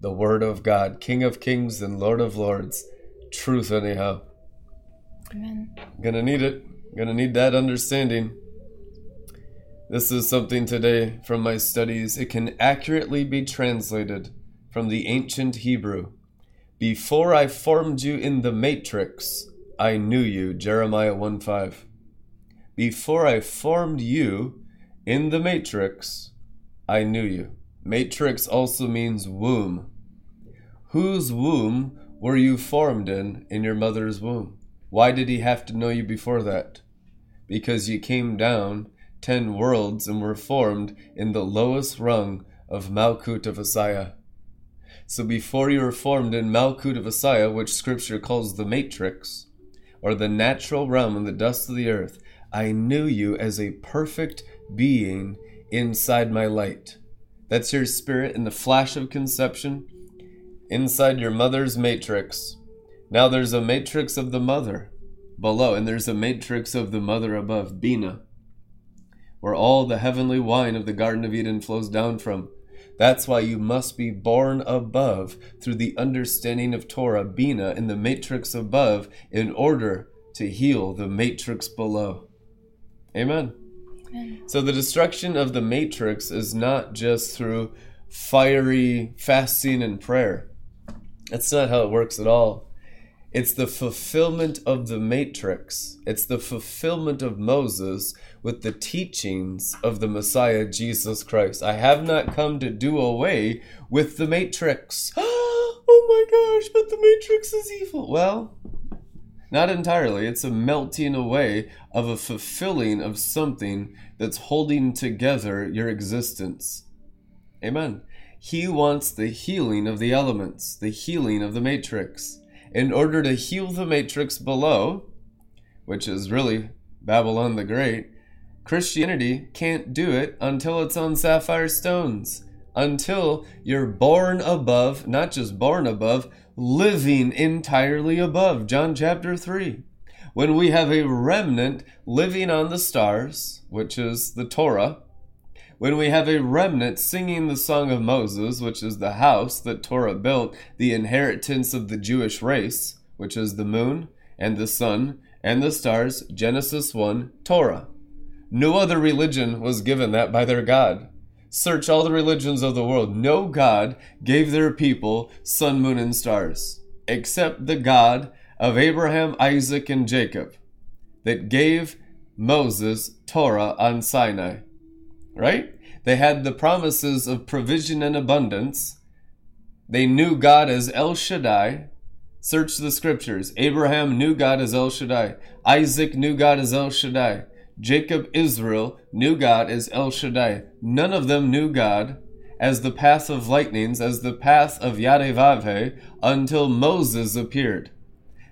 the Word of God, King of Kings and Lord of Lords. Truth, anyhow. Amen. Gonna need it. Gonna need that understanding. This is something today from my studies. It can accurately be translated from the ancient Hebrew. Before I formed you in the matrix, I knew you. Jeremiah 1 5. Before I formed you in the matrix, I knew you. Matrix also means womb. Whose womb were you formed in in your mother's womb? Why did he have to know you before that? Because you came down ten worlds and were formed in the lowest rung of Malkut of Asaya. So before you were formed in Malkut of Asaya, which scripture calls the matrix, or the natural realm in the dust of the earth, I knew you as a perfect being inside my light. That's your spirit in the flash of conception, inside your mother's matrix. Now there's a matrix of the mother below, and there's a matrix of the mother above, Bina, where all the heavenly wine of the Garden of Eden flows down from. That's why you must be born above through the understanding of Torah, Bina, in the matrix above, in order to heal the matrix below. Amen. So the destruction of the matrix is not just through fiery fasting and prayer. That's not how it works at all. It's the fulfillment of the matrix. It's the fulfillment of Moses with the teachings of the Messiah Jesus Christ. I have not come to do away with the matrix. oh my gosh, but the matrix is evil. Well, not entirely. It's a melting away of a fulfilling of something that's holding together your existence. Amen. He wants the healing of the elements, the healing of the matrix. In order to heal the matrix below, which is really Babylon the Great, Christianity can't do it until it's on sapphire stones. Until you're born above, not just born above, living entirely above. John chapter 3. When we have a remnant living on the stars, which is the Torah, when we have a remnant singing the song of Moses, which is the house that Torah built, the inheritance of the Jewish race, which is the moon and the sun and the stars, Genesis 1, Torah. No other religion was given that by their God. Search all the religions of the world. No God gave their people sun, moon, and stars, except the God of Abraham, Isaac, and Jacob, that gave Moses Torah on Sinai. Right? They had the promises of provision and abundance. They knew God as El Shaddai. Search the scriptures. Abraham knew God as El Shaddai. Isaac knew God as El Shaddai. Jacob, Israel, knew God as El Shaddai. None of them knew God as the path of lightnings, as the path of Yadevavhe, until Moses appeared.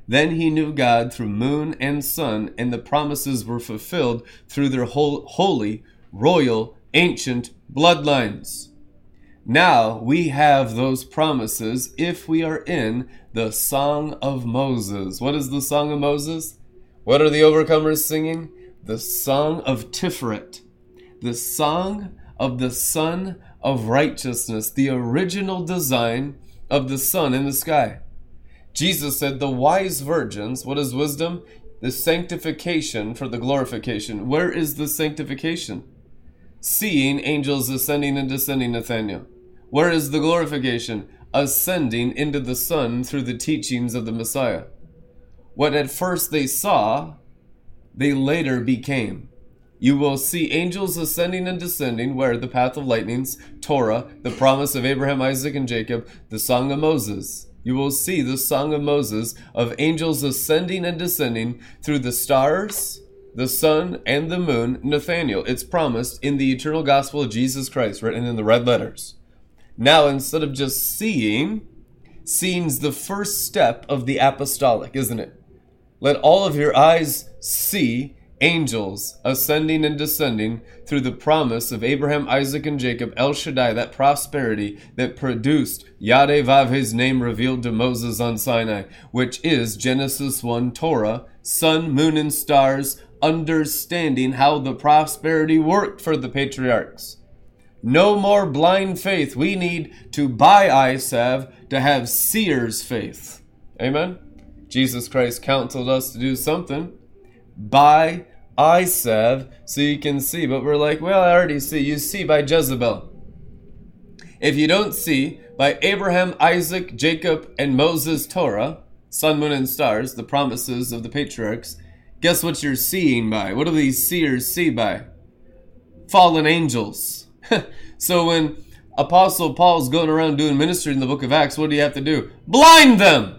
Then he knew God through moon and sun, and the promises were fulfilled through their whole, holy, royal, ancient bloodlines. Now we have those promises if we are in the Song of Moses. What is the Song of Moses? What are the overcomers singing? The song of Tiferet, the song of the Sun of Righteousness, the original design of the sun in the sky. Jesus said, The wise virgins, what is wisdom? The sanctification for the glorification. Where is the sanctification? Seeing angels ascending and descending, Nathaniel. Where is the glorification? Ascending into the sun through the teachings of the Messiah. What at first they saw, they later became. You will see angels ascending and descending, where the path of lightnings, Torah, the promise of Abraham, Isaac, and Jacob, the song of Moses. You will see the song of Moses of angels ascending and descending through the stars, the sun, and the moon. Nathaniel, it's promised in the eternal gospel of Jesus Christ, written in the red letters. Now, instead of just seeing, seeing's the first step of the apostolic, isn't it? Let all of your eyes see angels ascending and descending through the promise of Abraham, Isaac, and Jacob, El Shaddai, that prosperity that produced Yadevavhe's name revealed to Moses on Sinai, which is Genesis 1 Torah, sun, moon, and stars, understanding how the prosperity worked for the patriarchs. No more blind faith. We need to buy salve to have seer's faith. Amen. Jesus Christ counseled us to do something. by eye salve so you can see. But we're like, well, I already see. You see by Jezebel. If you don't see by Abraham, Isaac, Jacob, and Moses' Torah, sun, moon, and stars, the promises of the patriarchs, guess what you're seeing by? What do these seers see by? Fallen angels. so when Apostle Paul's going around doing ministry in the book of Acts, what do you have to do? Blind them!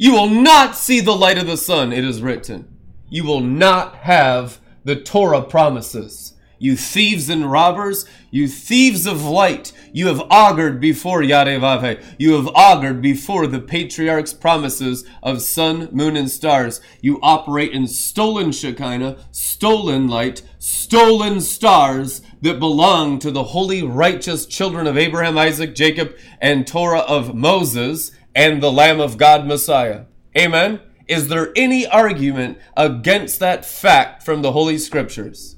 You will not see the light of the sun, it is written. You will not have the Torah promises. You thieves and robbers, you thieves of light, you have augured before Yadevave. You have augured before the patriarch's promises of sun, moon, and stars. You operate in stolen Shekinah, stolen light, stolen stars that belong to the holy, righteous children of Abraham, Isaac, Jacob, and Torah of Moses and the Lamb of God Messiah. Amen. Is there any argument against that fact from the Holy Scriptures?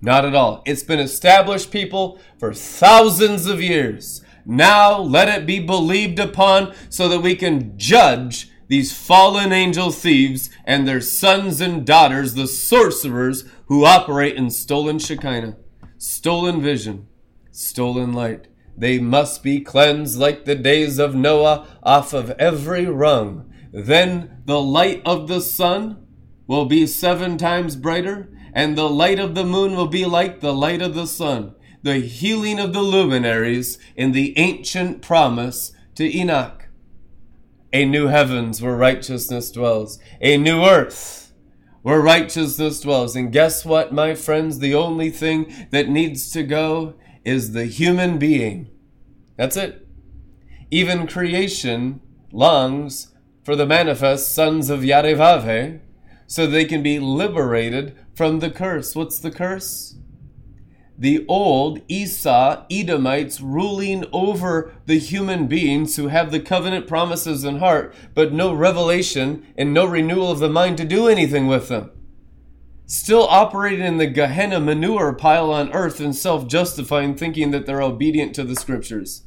Not at all. It's been established, people, for thousands of years. Now let it be believed upon so that we can judge these fallen angel thieves and their sons and daughters, the sorcerers who operate in stolen Shekinah, stolen vision, stolen light. They must be cleansed like the days of Noah off of every rung. Then the light of the sun will be seven times brighter and the light of the moon will be like the light of the sun, the healing of the luminaries in the ancient promise to Enoch. A new heavens where righteousness dwells, a new earth where righteousness dwells. And guess what, my friends? The only thing that needs to go is the human being. That's it. Even creation longs for the manifest sons of Yadevave so they can be liberated from the curse. What's the curse? The old Esau Edomites ruling over the human beings who have the covenant promises in heart, but no revelation and no renewal of the mind to do anything with them. Still operating in the Gehenna manure pile on earth and self justifying, thinking that they're obedient to the scriptures.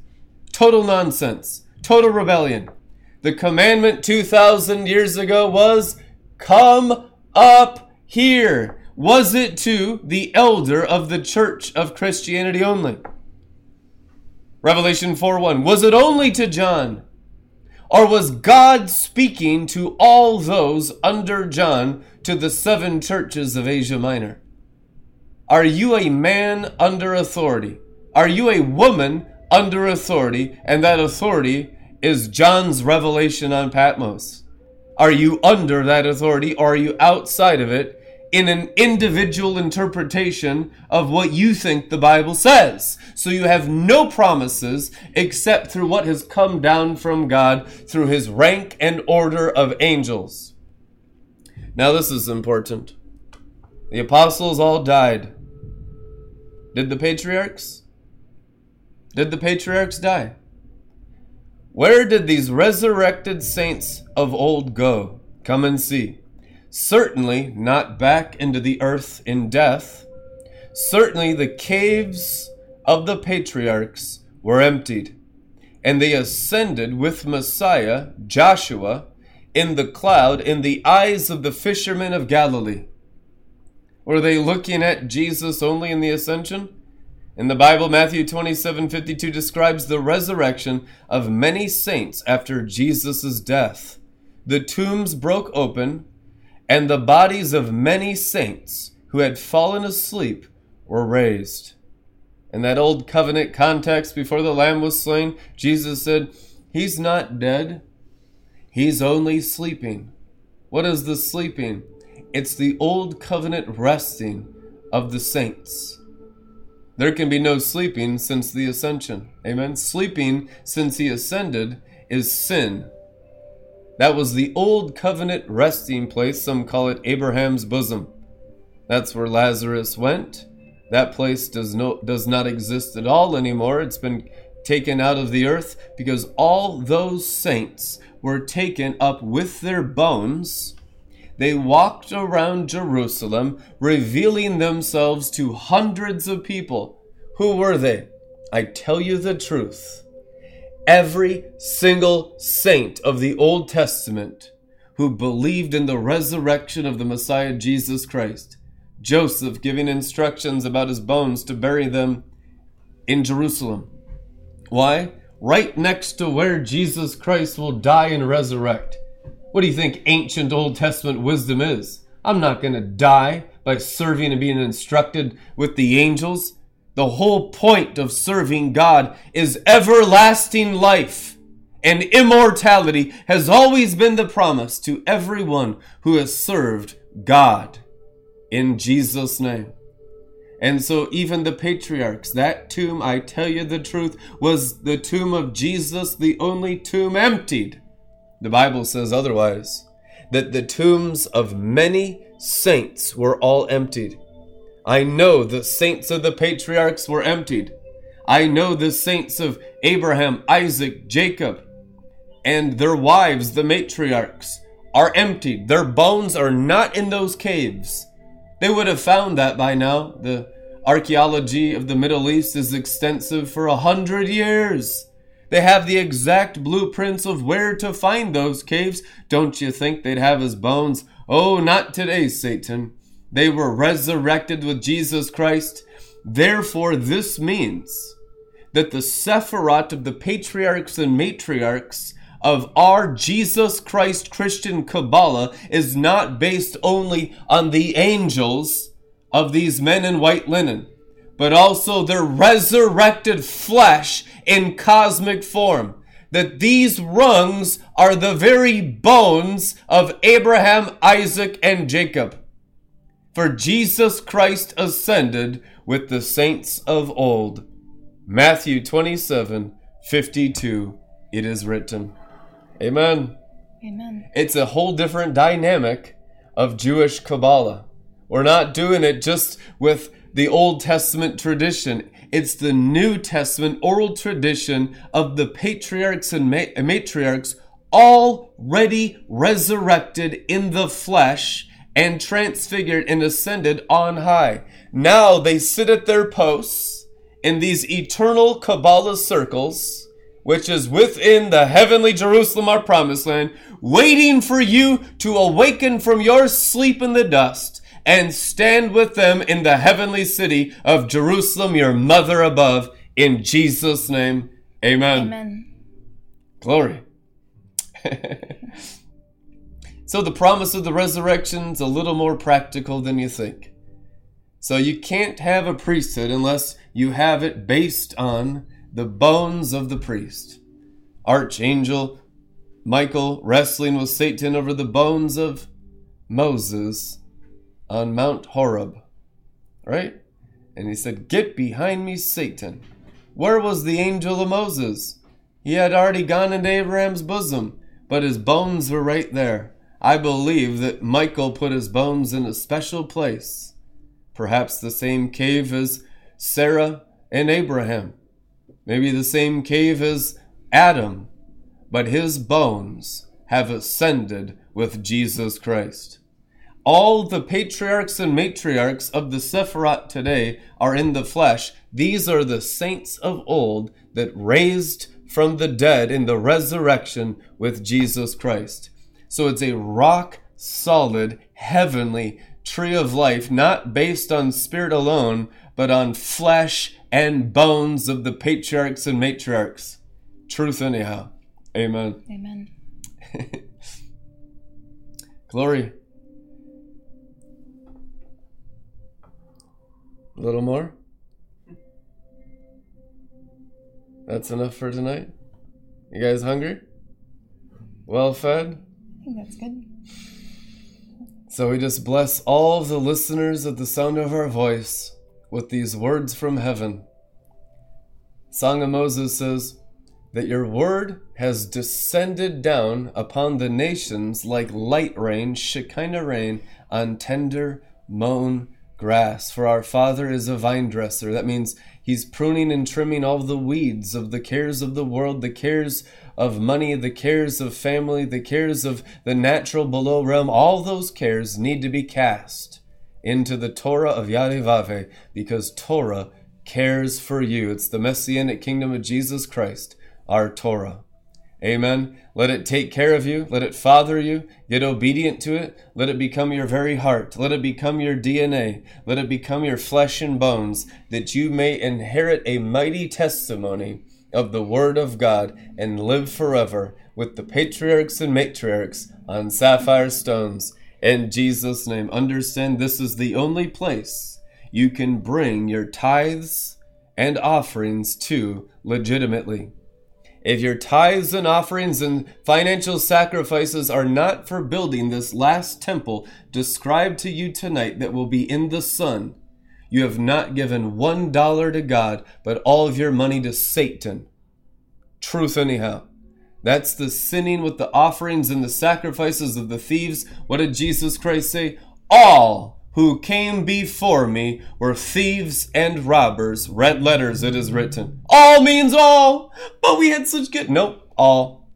Total nonsense. Total rebellion. The commandment 2,000 years ago was come up here? Was it to the elder of the church of Christianity only? Revelation 4 1. Was it only to John? Or was God speaking to all those under John to the seven churches of Asia Minor? Are you a man under authority? Are you a woman under authority? And that authority is John's revelation on Patmos. Are you under that authority or are you outside of it in an individual interpretation of what you think the Bible says? So you have no promises except through what has come down from God through his rank and order of angels. Now, this is important. The apostles all died. Did the patriarchs? Did the patriarchs die? Where did these resurrected saints of old go? Come and see. Certainly not back into the earth in death. Certainly the caves of the patriarchs were emptied, and they ascended with Messiah, Joshua, in the cloud in the eyes of the fishermen of Galilee. Were they looking at Jesus only in the ascension? In the Bible, Matthew 27 52 describes the resurrection of many saints after Jesus' death. The tombs broke open, and the bodies of many saints who had fallen asleep were raised. In that old covenant context, before the Lamb was slain, Jesus said, He's not dead, He's only sleeping. What is the sleeping? It's the old covenant resting of the saints. There can be no sleeping since the ascension. Amen. Sleeping since he ascended is sin. That was the old covenant resting place. Some call it Abraham's bosom. That's where Lazarus went. That place does no does not exist at all anymore. It's been taken out of the earth because all those saints were taken up with their bones they walked around Jerusalem, revealing themselves to hundreds of people. Who were they? I tell you the truth. Every single saint of the Old Testament who believed in the resurrection of the Messiah Jesus Christ. Joseph giving instructions about his bones to bury them in Jerusalem. Why? Right next to where Jesus Christ will die and resurrect. What do you think ancient Old Testament wisdom is? I'm not going to die by serving and being instructed with the angels. The whole point of serving God is everlasting life. And immortality has always been the promise to everyone who has served God in Jesus' name. And so, even the patriarchs, that tomb, I tell you the truth, was the tomb of Jesus, the only tomb emptied. The Bible says otherwise, that the tombs of many saints were all emptied. I know the saints of the patriarchs were emptied. I know the saints of Abraham, Isaac, Jacob, and their wives, the matriarchs, are emptied. Their bones are not in those caves. They would have found that by now. The archaeology of the Middle East is extensive for a hundred years. They have the exact blueprints of where to find those caves. Don't you think they'd have his bones? Oh, not today, Satan. They were resurrected with Jesus Christ. Therefore, this means that the Sephiroth of the patriarchs and matriarchs of our Jesus Christ Christian Kabbalah is not based only on the angels of these men in white linen, but also their resurrected flesh in cosmic form. That these rungs are the very bones of Abraham, Isaac, and Jacob. For Jesus Christ ascended with the saints of old. Matthew 27 52. It is written. Amen. Amen. It's a whole different dynamic of Jewish Kabbalah. We're not doing it just with the Old Testament tradition. It's the New Testament oral tradition of the patriarchs and ma- matriarchs already resurrected in the flesh and transfigured and ascended on high. Now they sit at their posts in these eternal Kabbalah circles which is within the heavenly Jerusalem, our promised land, waiting for you to awaken from your sleep in the dust and stand with them in the heavenly city of Jerusalem, your mother above, in Jesus' name. Amen. Amen. Glory. so the promise of the resurrection's a little more practical than you think. So you can't have a priesthood unless you have it based on the bones of the priest. Archangel Michael wrestling with Satan over the bones of Moses on Mount Horeb. Right? And he said, Get behind me, Satan. Where was the angel of Moses? He had already gone into Abraham's bosom, but his bones were right there. I believe that Michael put his bones in a special place, perhaps the same cave as Sarah and Abraham maybe the same cave as Adam, but his bones have ascended with Jesus Christ. All the patriarchs and matriarchs of the Sephiroth today are in the flesh. These are the saints of old that raised from the dead in the resurrection with Jesus Christ. So it's a rock solid, heavenly tree of life, not based on spirit alone, but on flesh and bones of the patriarchs and matriarchs. Truth, anyhow. Amen. Amen. Glory. A little more? That's enough for tonight? You guys hungry? Well fed? I think that's good. So we just bless all the listeners at the sound of our voice with these words from heaven. Song of Moses says, That your word has descended down upon the nations like light rain, Shekinah rain, on tender mown grass. For our Father is a vine dresser. That means He's pruning and trimming all the weeds of the cares of the world, the cares of money, the cares of family, the cares of the natural below realm. All those cares need to be cast into the Torah of Yadevave because Torah cares for you. It's the messianic kingdom of Jesus Christ, our Torah. Amen. Let it take care of you. Let it father you. Get obedient to it. Let it become your very heart. Let it become your DNA. Let it become your flesh and bones, that you may inherit a mighty testimony of the Word of God and live forever with the patriarchs and matriarchs on sapphire stones in Jesus' name, understand this is the only place you can bring your tithes and offerings to legitimately. If your tithes and offerings and financial sacrifices are not for building this last temple described to you tonight that will be in the sun, you have not given one dollar to God, but all of your money to Satan. Truth, anyhow. That's the sinning with the offerings and the sacrifices of the thieves. What did Jesus Christ say? All who came before me were thieves and robbers. Red letters, it is written. All means all, but we had such good. Nope, all.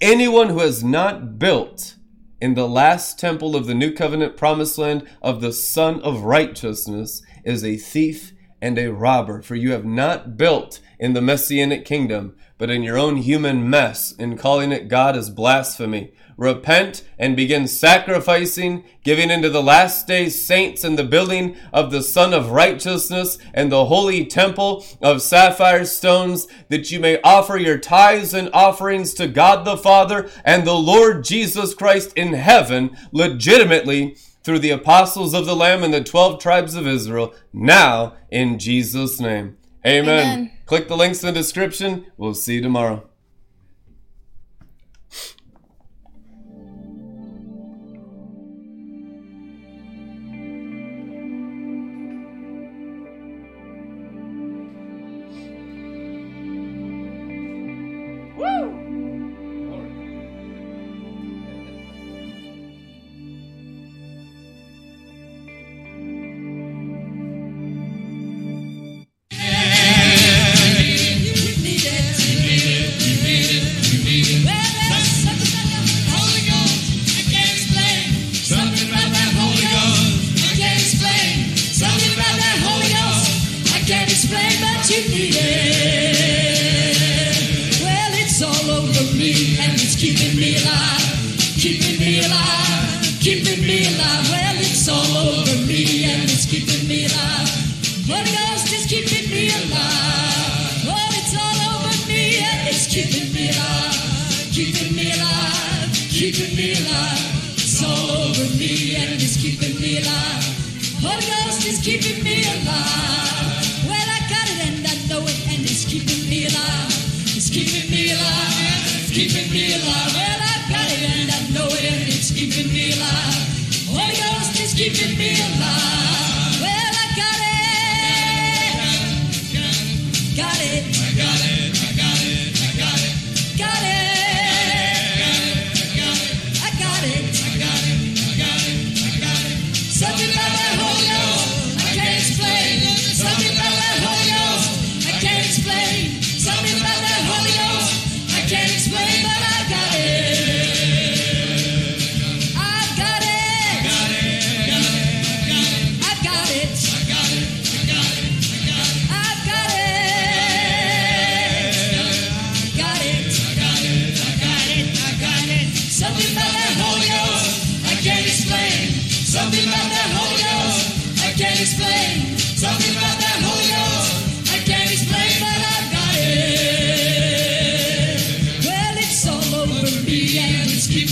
Anyone who has not built in the last temple of the new covenant promised land of the Son of Righteousness is a thief and a robber, for you have not built in the messianic kingdom, but in your own human mess, in calling it God is blasphemy. Repent and begin sacrificing, giving into the last days saints and the building of the Son of Righteousness and the holy temple of sapphire stones, that you may offer your tithes and offerings to God the Father and the Lord Jesus Christ in heaven legitimately through the apostles of the Lamb and the 12 tribes of Israel, now in Jesus' name. Amen. Amen. Click the links in the description. We'll see you tomorrow.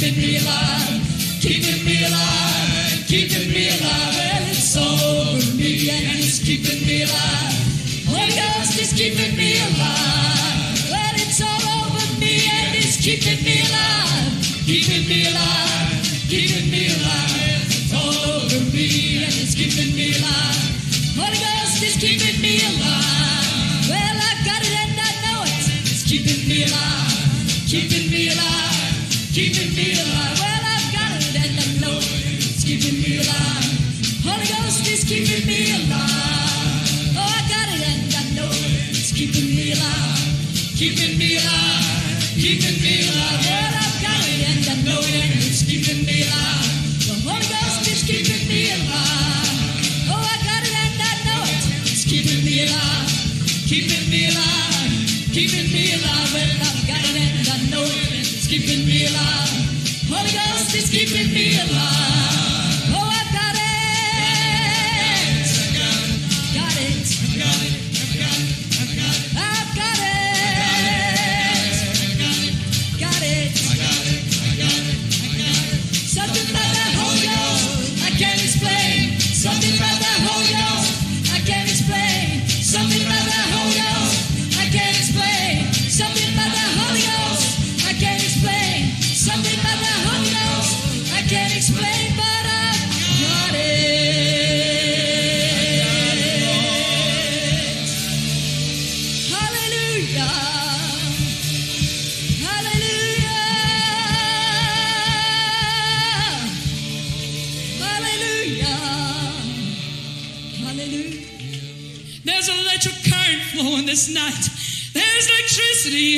Keeping me alive, keeping me alive, keeping me alive. Well, it's all over me and it's keeping me alive. Holy Ghost is keeping me alive. Well, it's all over me and it's keeping me alive, keeping me alive,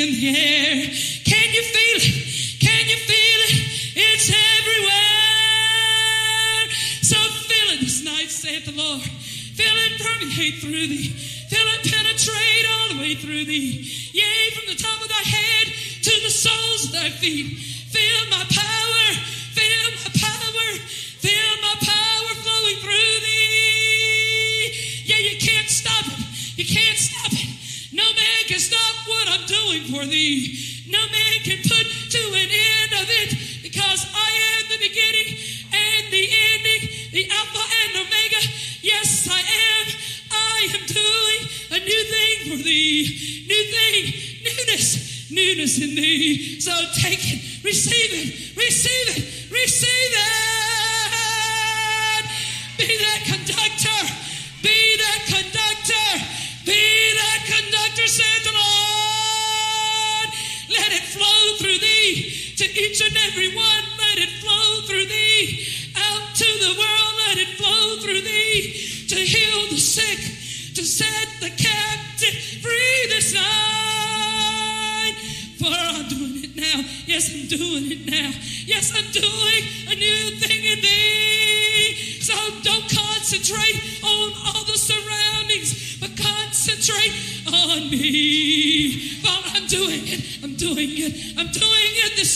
in the air. Can you feel it? Can you feel it? It's everywhere. So feel it this night, saith the Lord. Feel it permeate through thee. Feel it penetrate all the way through thee. Yea, from the top of thy head to the soles of thy feet. Feel my power. For thee. No man can put to an end of it because I am the beginning and the ending, the Alpha and Omega. Yes, I am. I am doing a new thing for thee. New thing, newness, newness in thee. So take it, receive it, receive it, receive it. Each and every one. Let it flow through thee out to the world. Let it flow through thee to heal the sick, to set the captive free this night. For I'm doing it now. Yes, I'm doing it now. Yes, I'm doing a new thing in thee. So don't concentrate on all the surroundings, but concentrate on me. For I'm doing it. I'm doing it. I'm doing it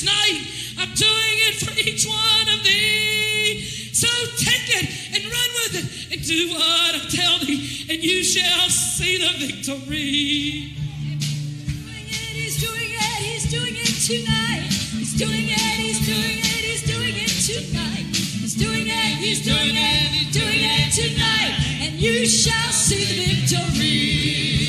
this night. I'm doing it for each one of thee. So take it and run with it and do what I tell thee, and you shall see the victory. He's doing it, he's doing it he's doing it tonight. He's doing it, he's doing it, he's doing it tonight. He's doing it, he's doing it, doing it tonight. And you shall see the victory.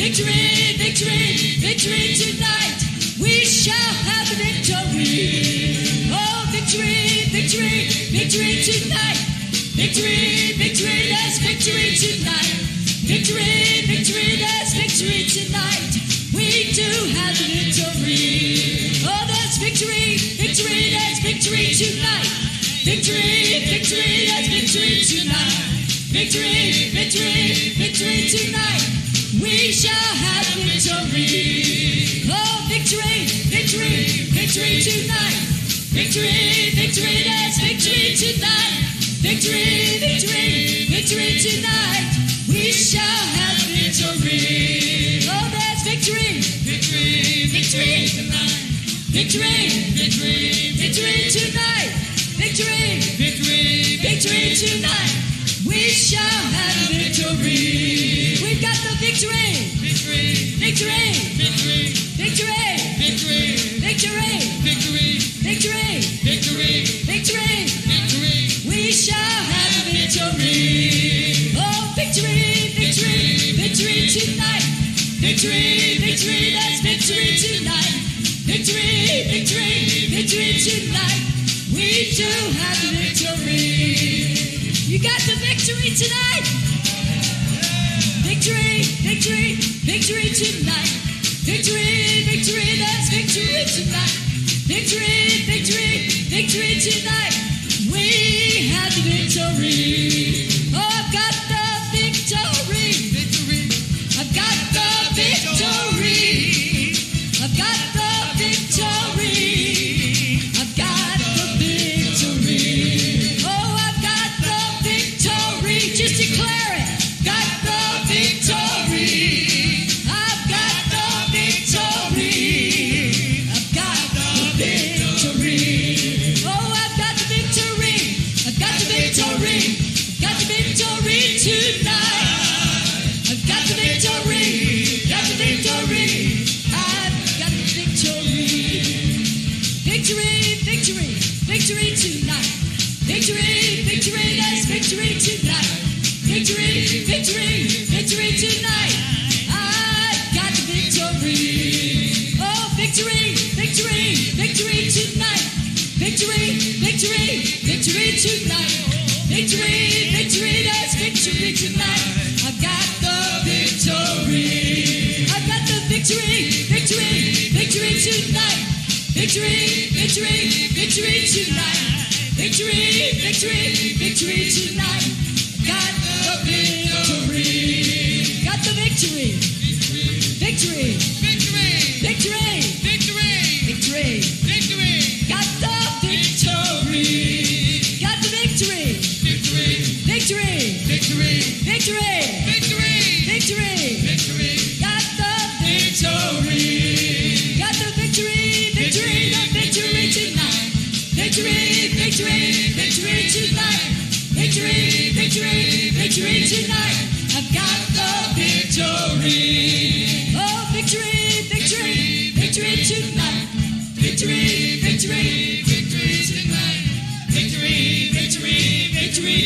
Victory, victory, victory tonight. We shall have victory. Oh, victory, victory, victory tonight. Victory, victory, that's victory tonight. Victory, victory, that's victory tonight. We do have victory. Oh, that's victory, victory, that's victory tonight. Victory, We shall have victory. Oh, victory, victory, victory tonight. Victory, victory, that's victory tonight. Victory, victory, victory tonight. We shall have victory. Oh, that's victory. Victory, victory tonight. Victory, victory, victory tonight. Victory, victory, victory tonight. Victory, victory, victory, victory, victory, victory, victory, victory, victory. We shall have a victory. Oh, victory, victory, victory tonight. Victory, victory, that's victory tonight. Victory, victory, victory tonight. We do have a victory. You got the victory tonight. Did you victory, victory, there's victory tonight. I got the victory. I got the victory, victory, victory tonight. Victory, victory, victory tonight. Victory, victory, victory tonight. Got the victory. Got the victory. Victory.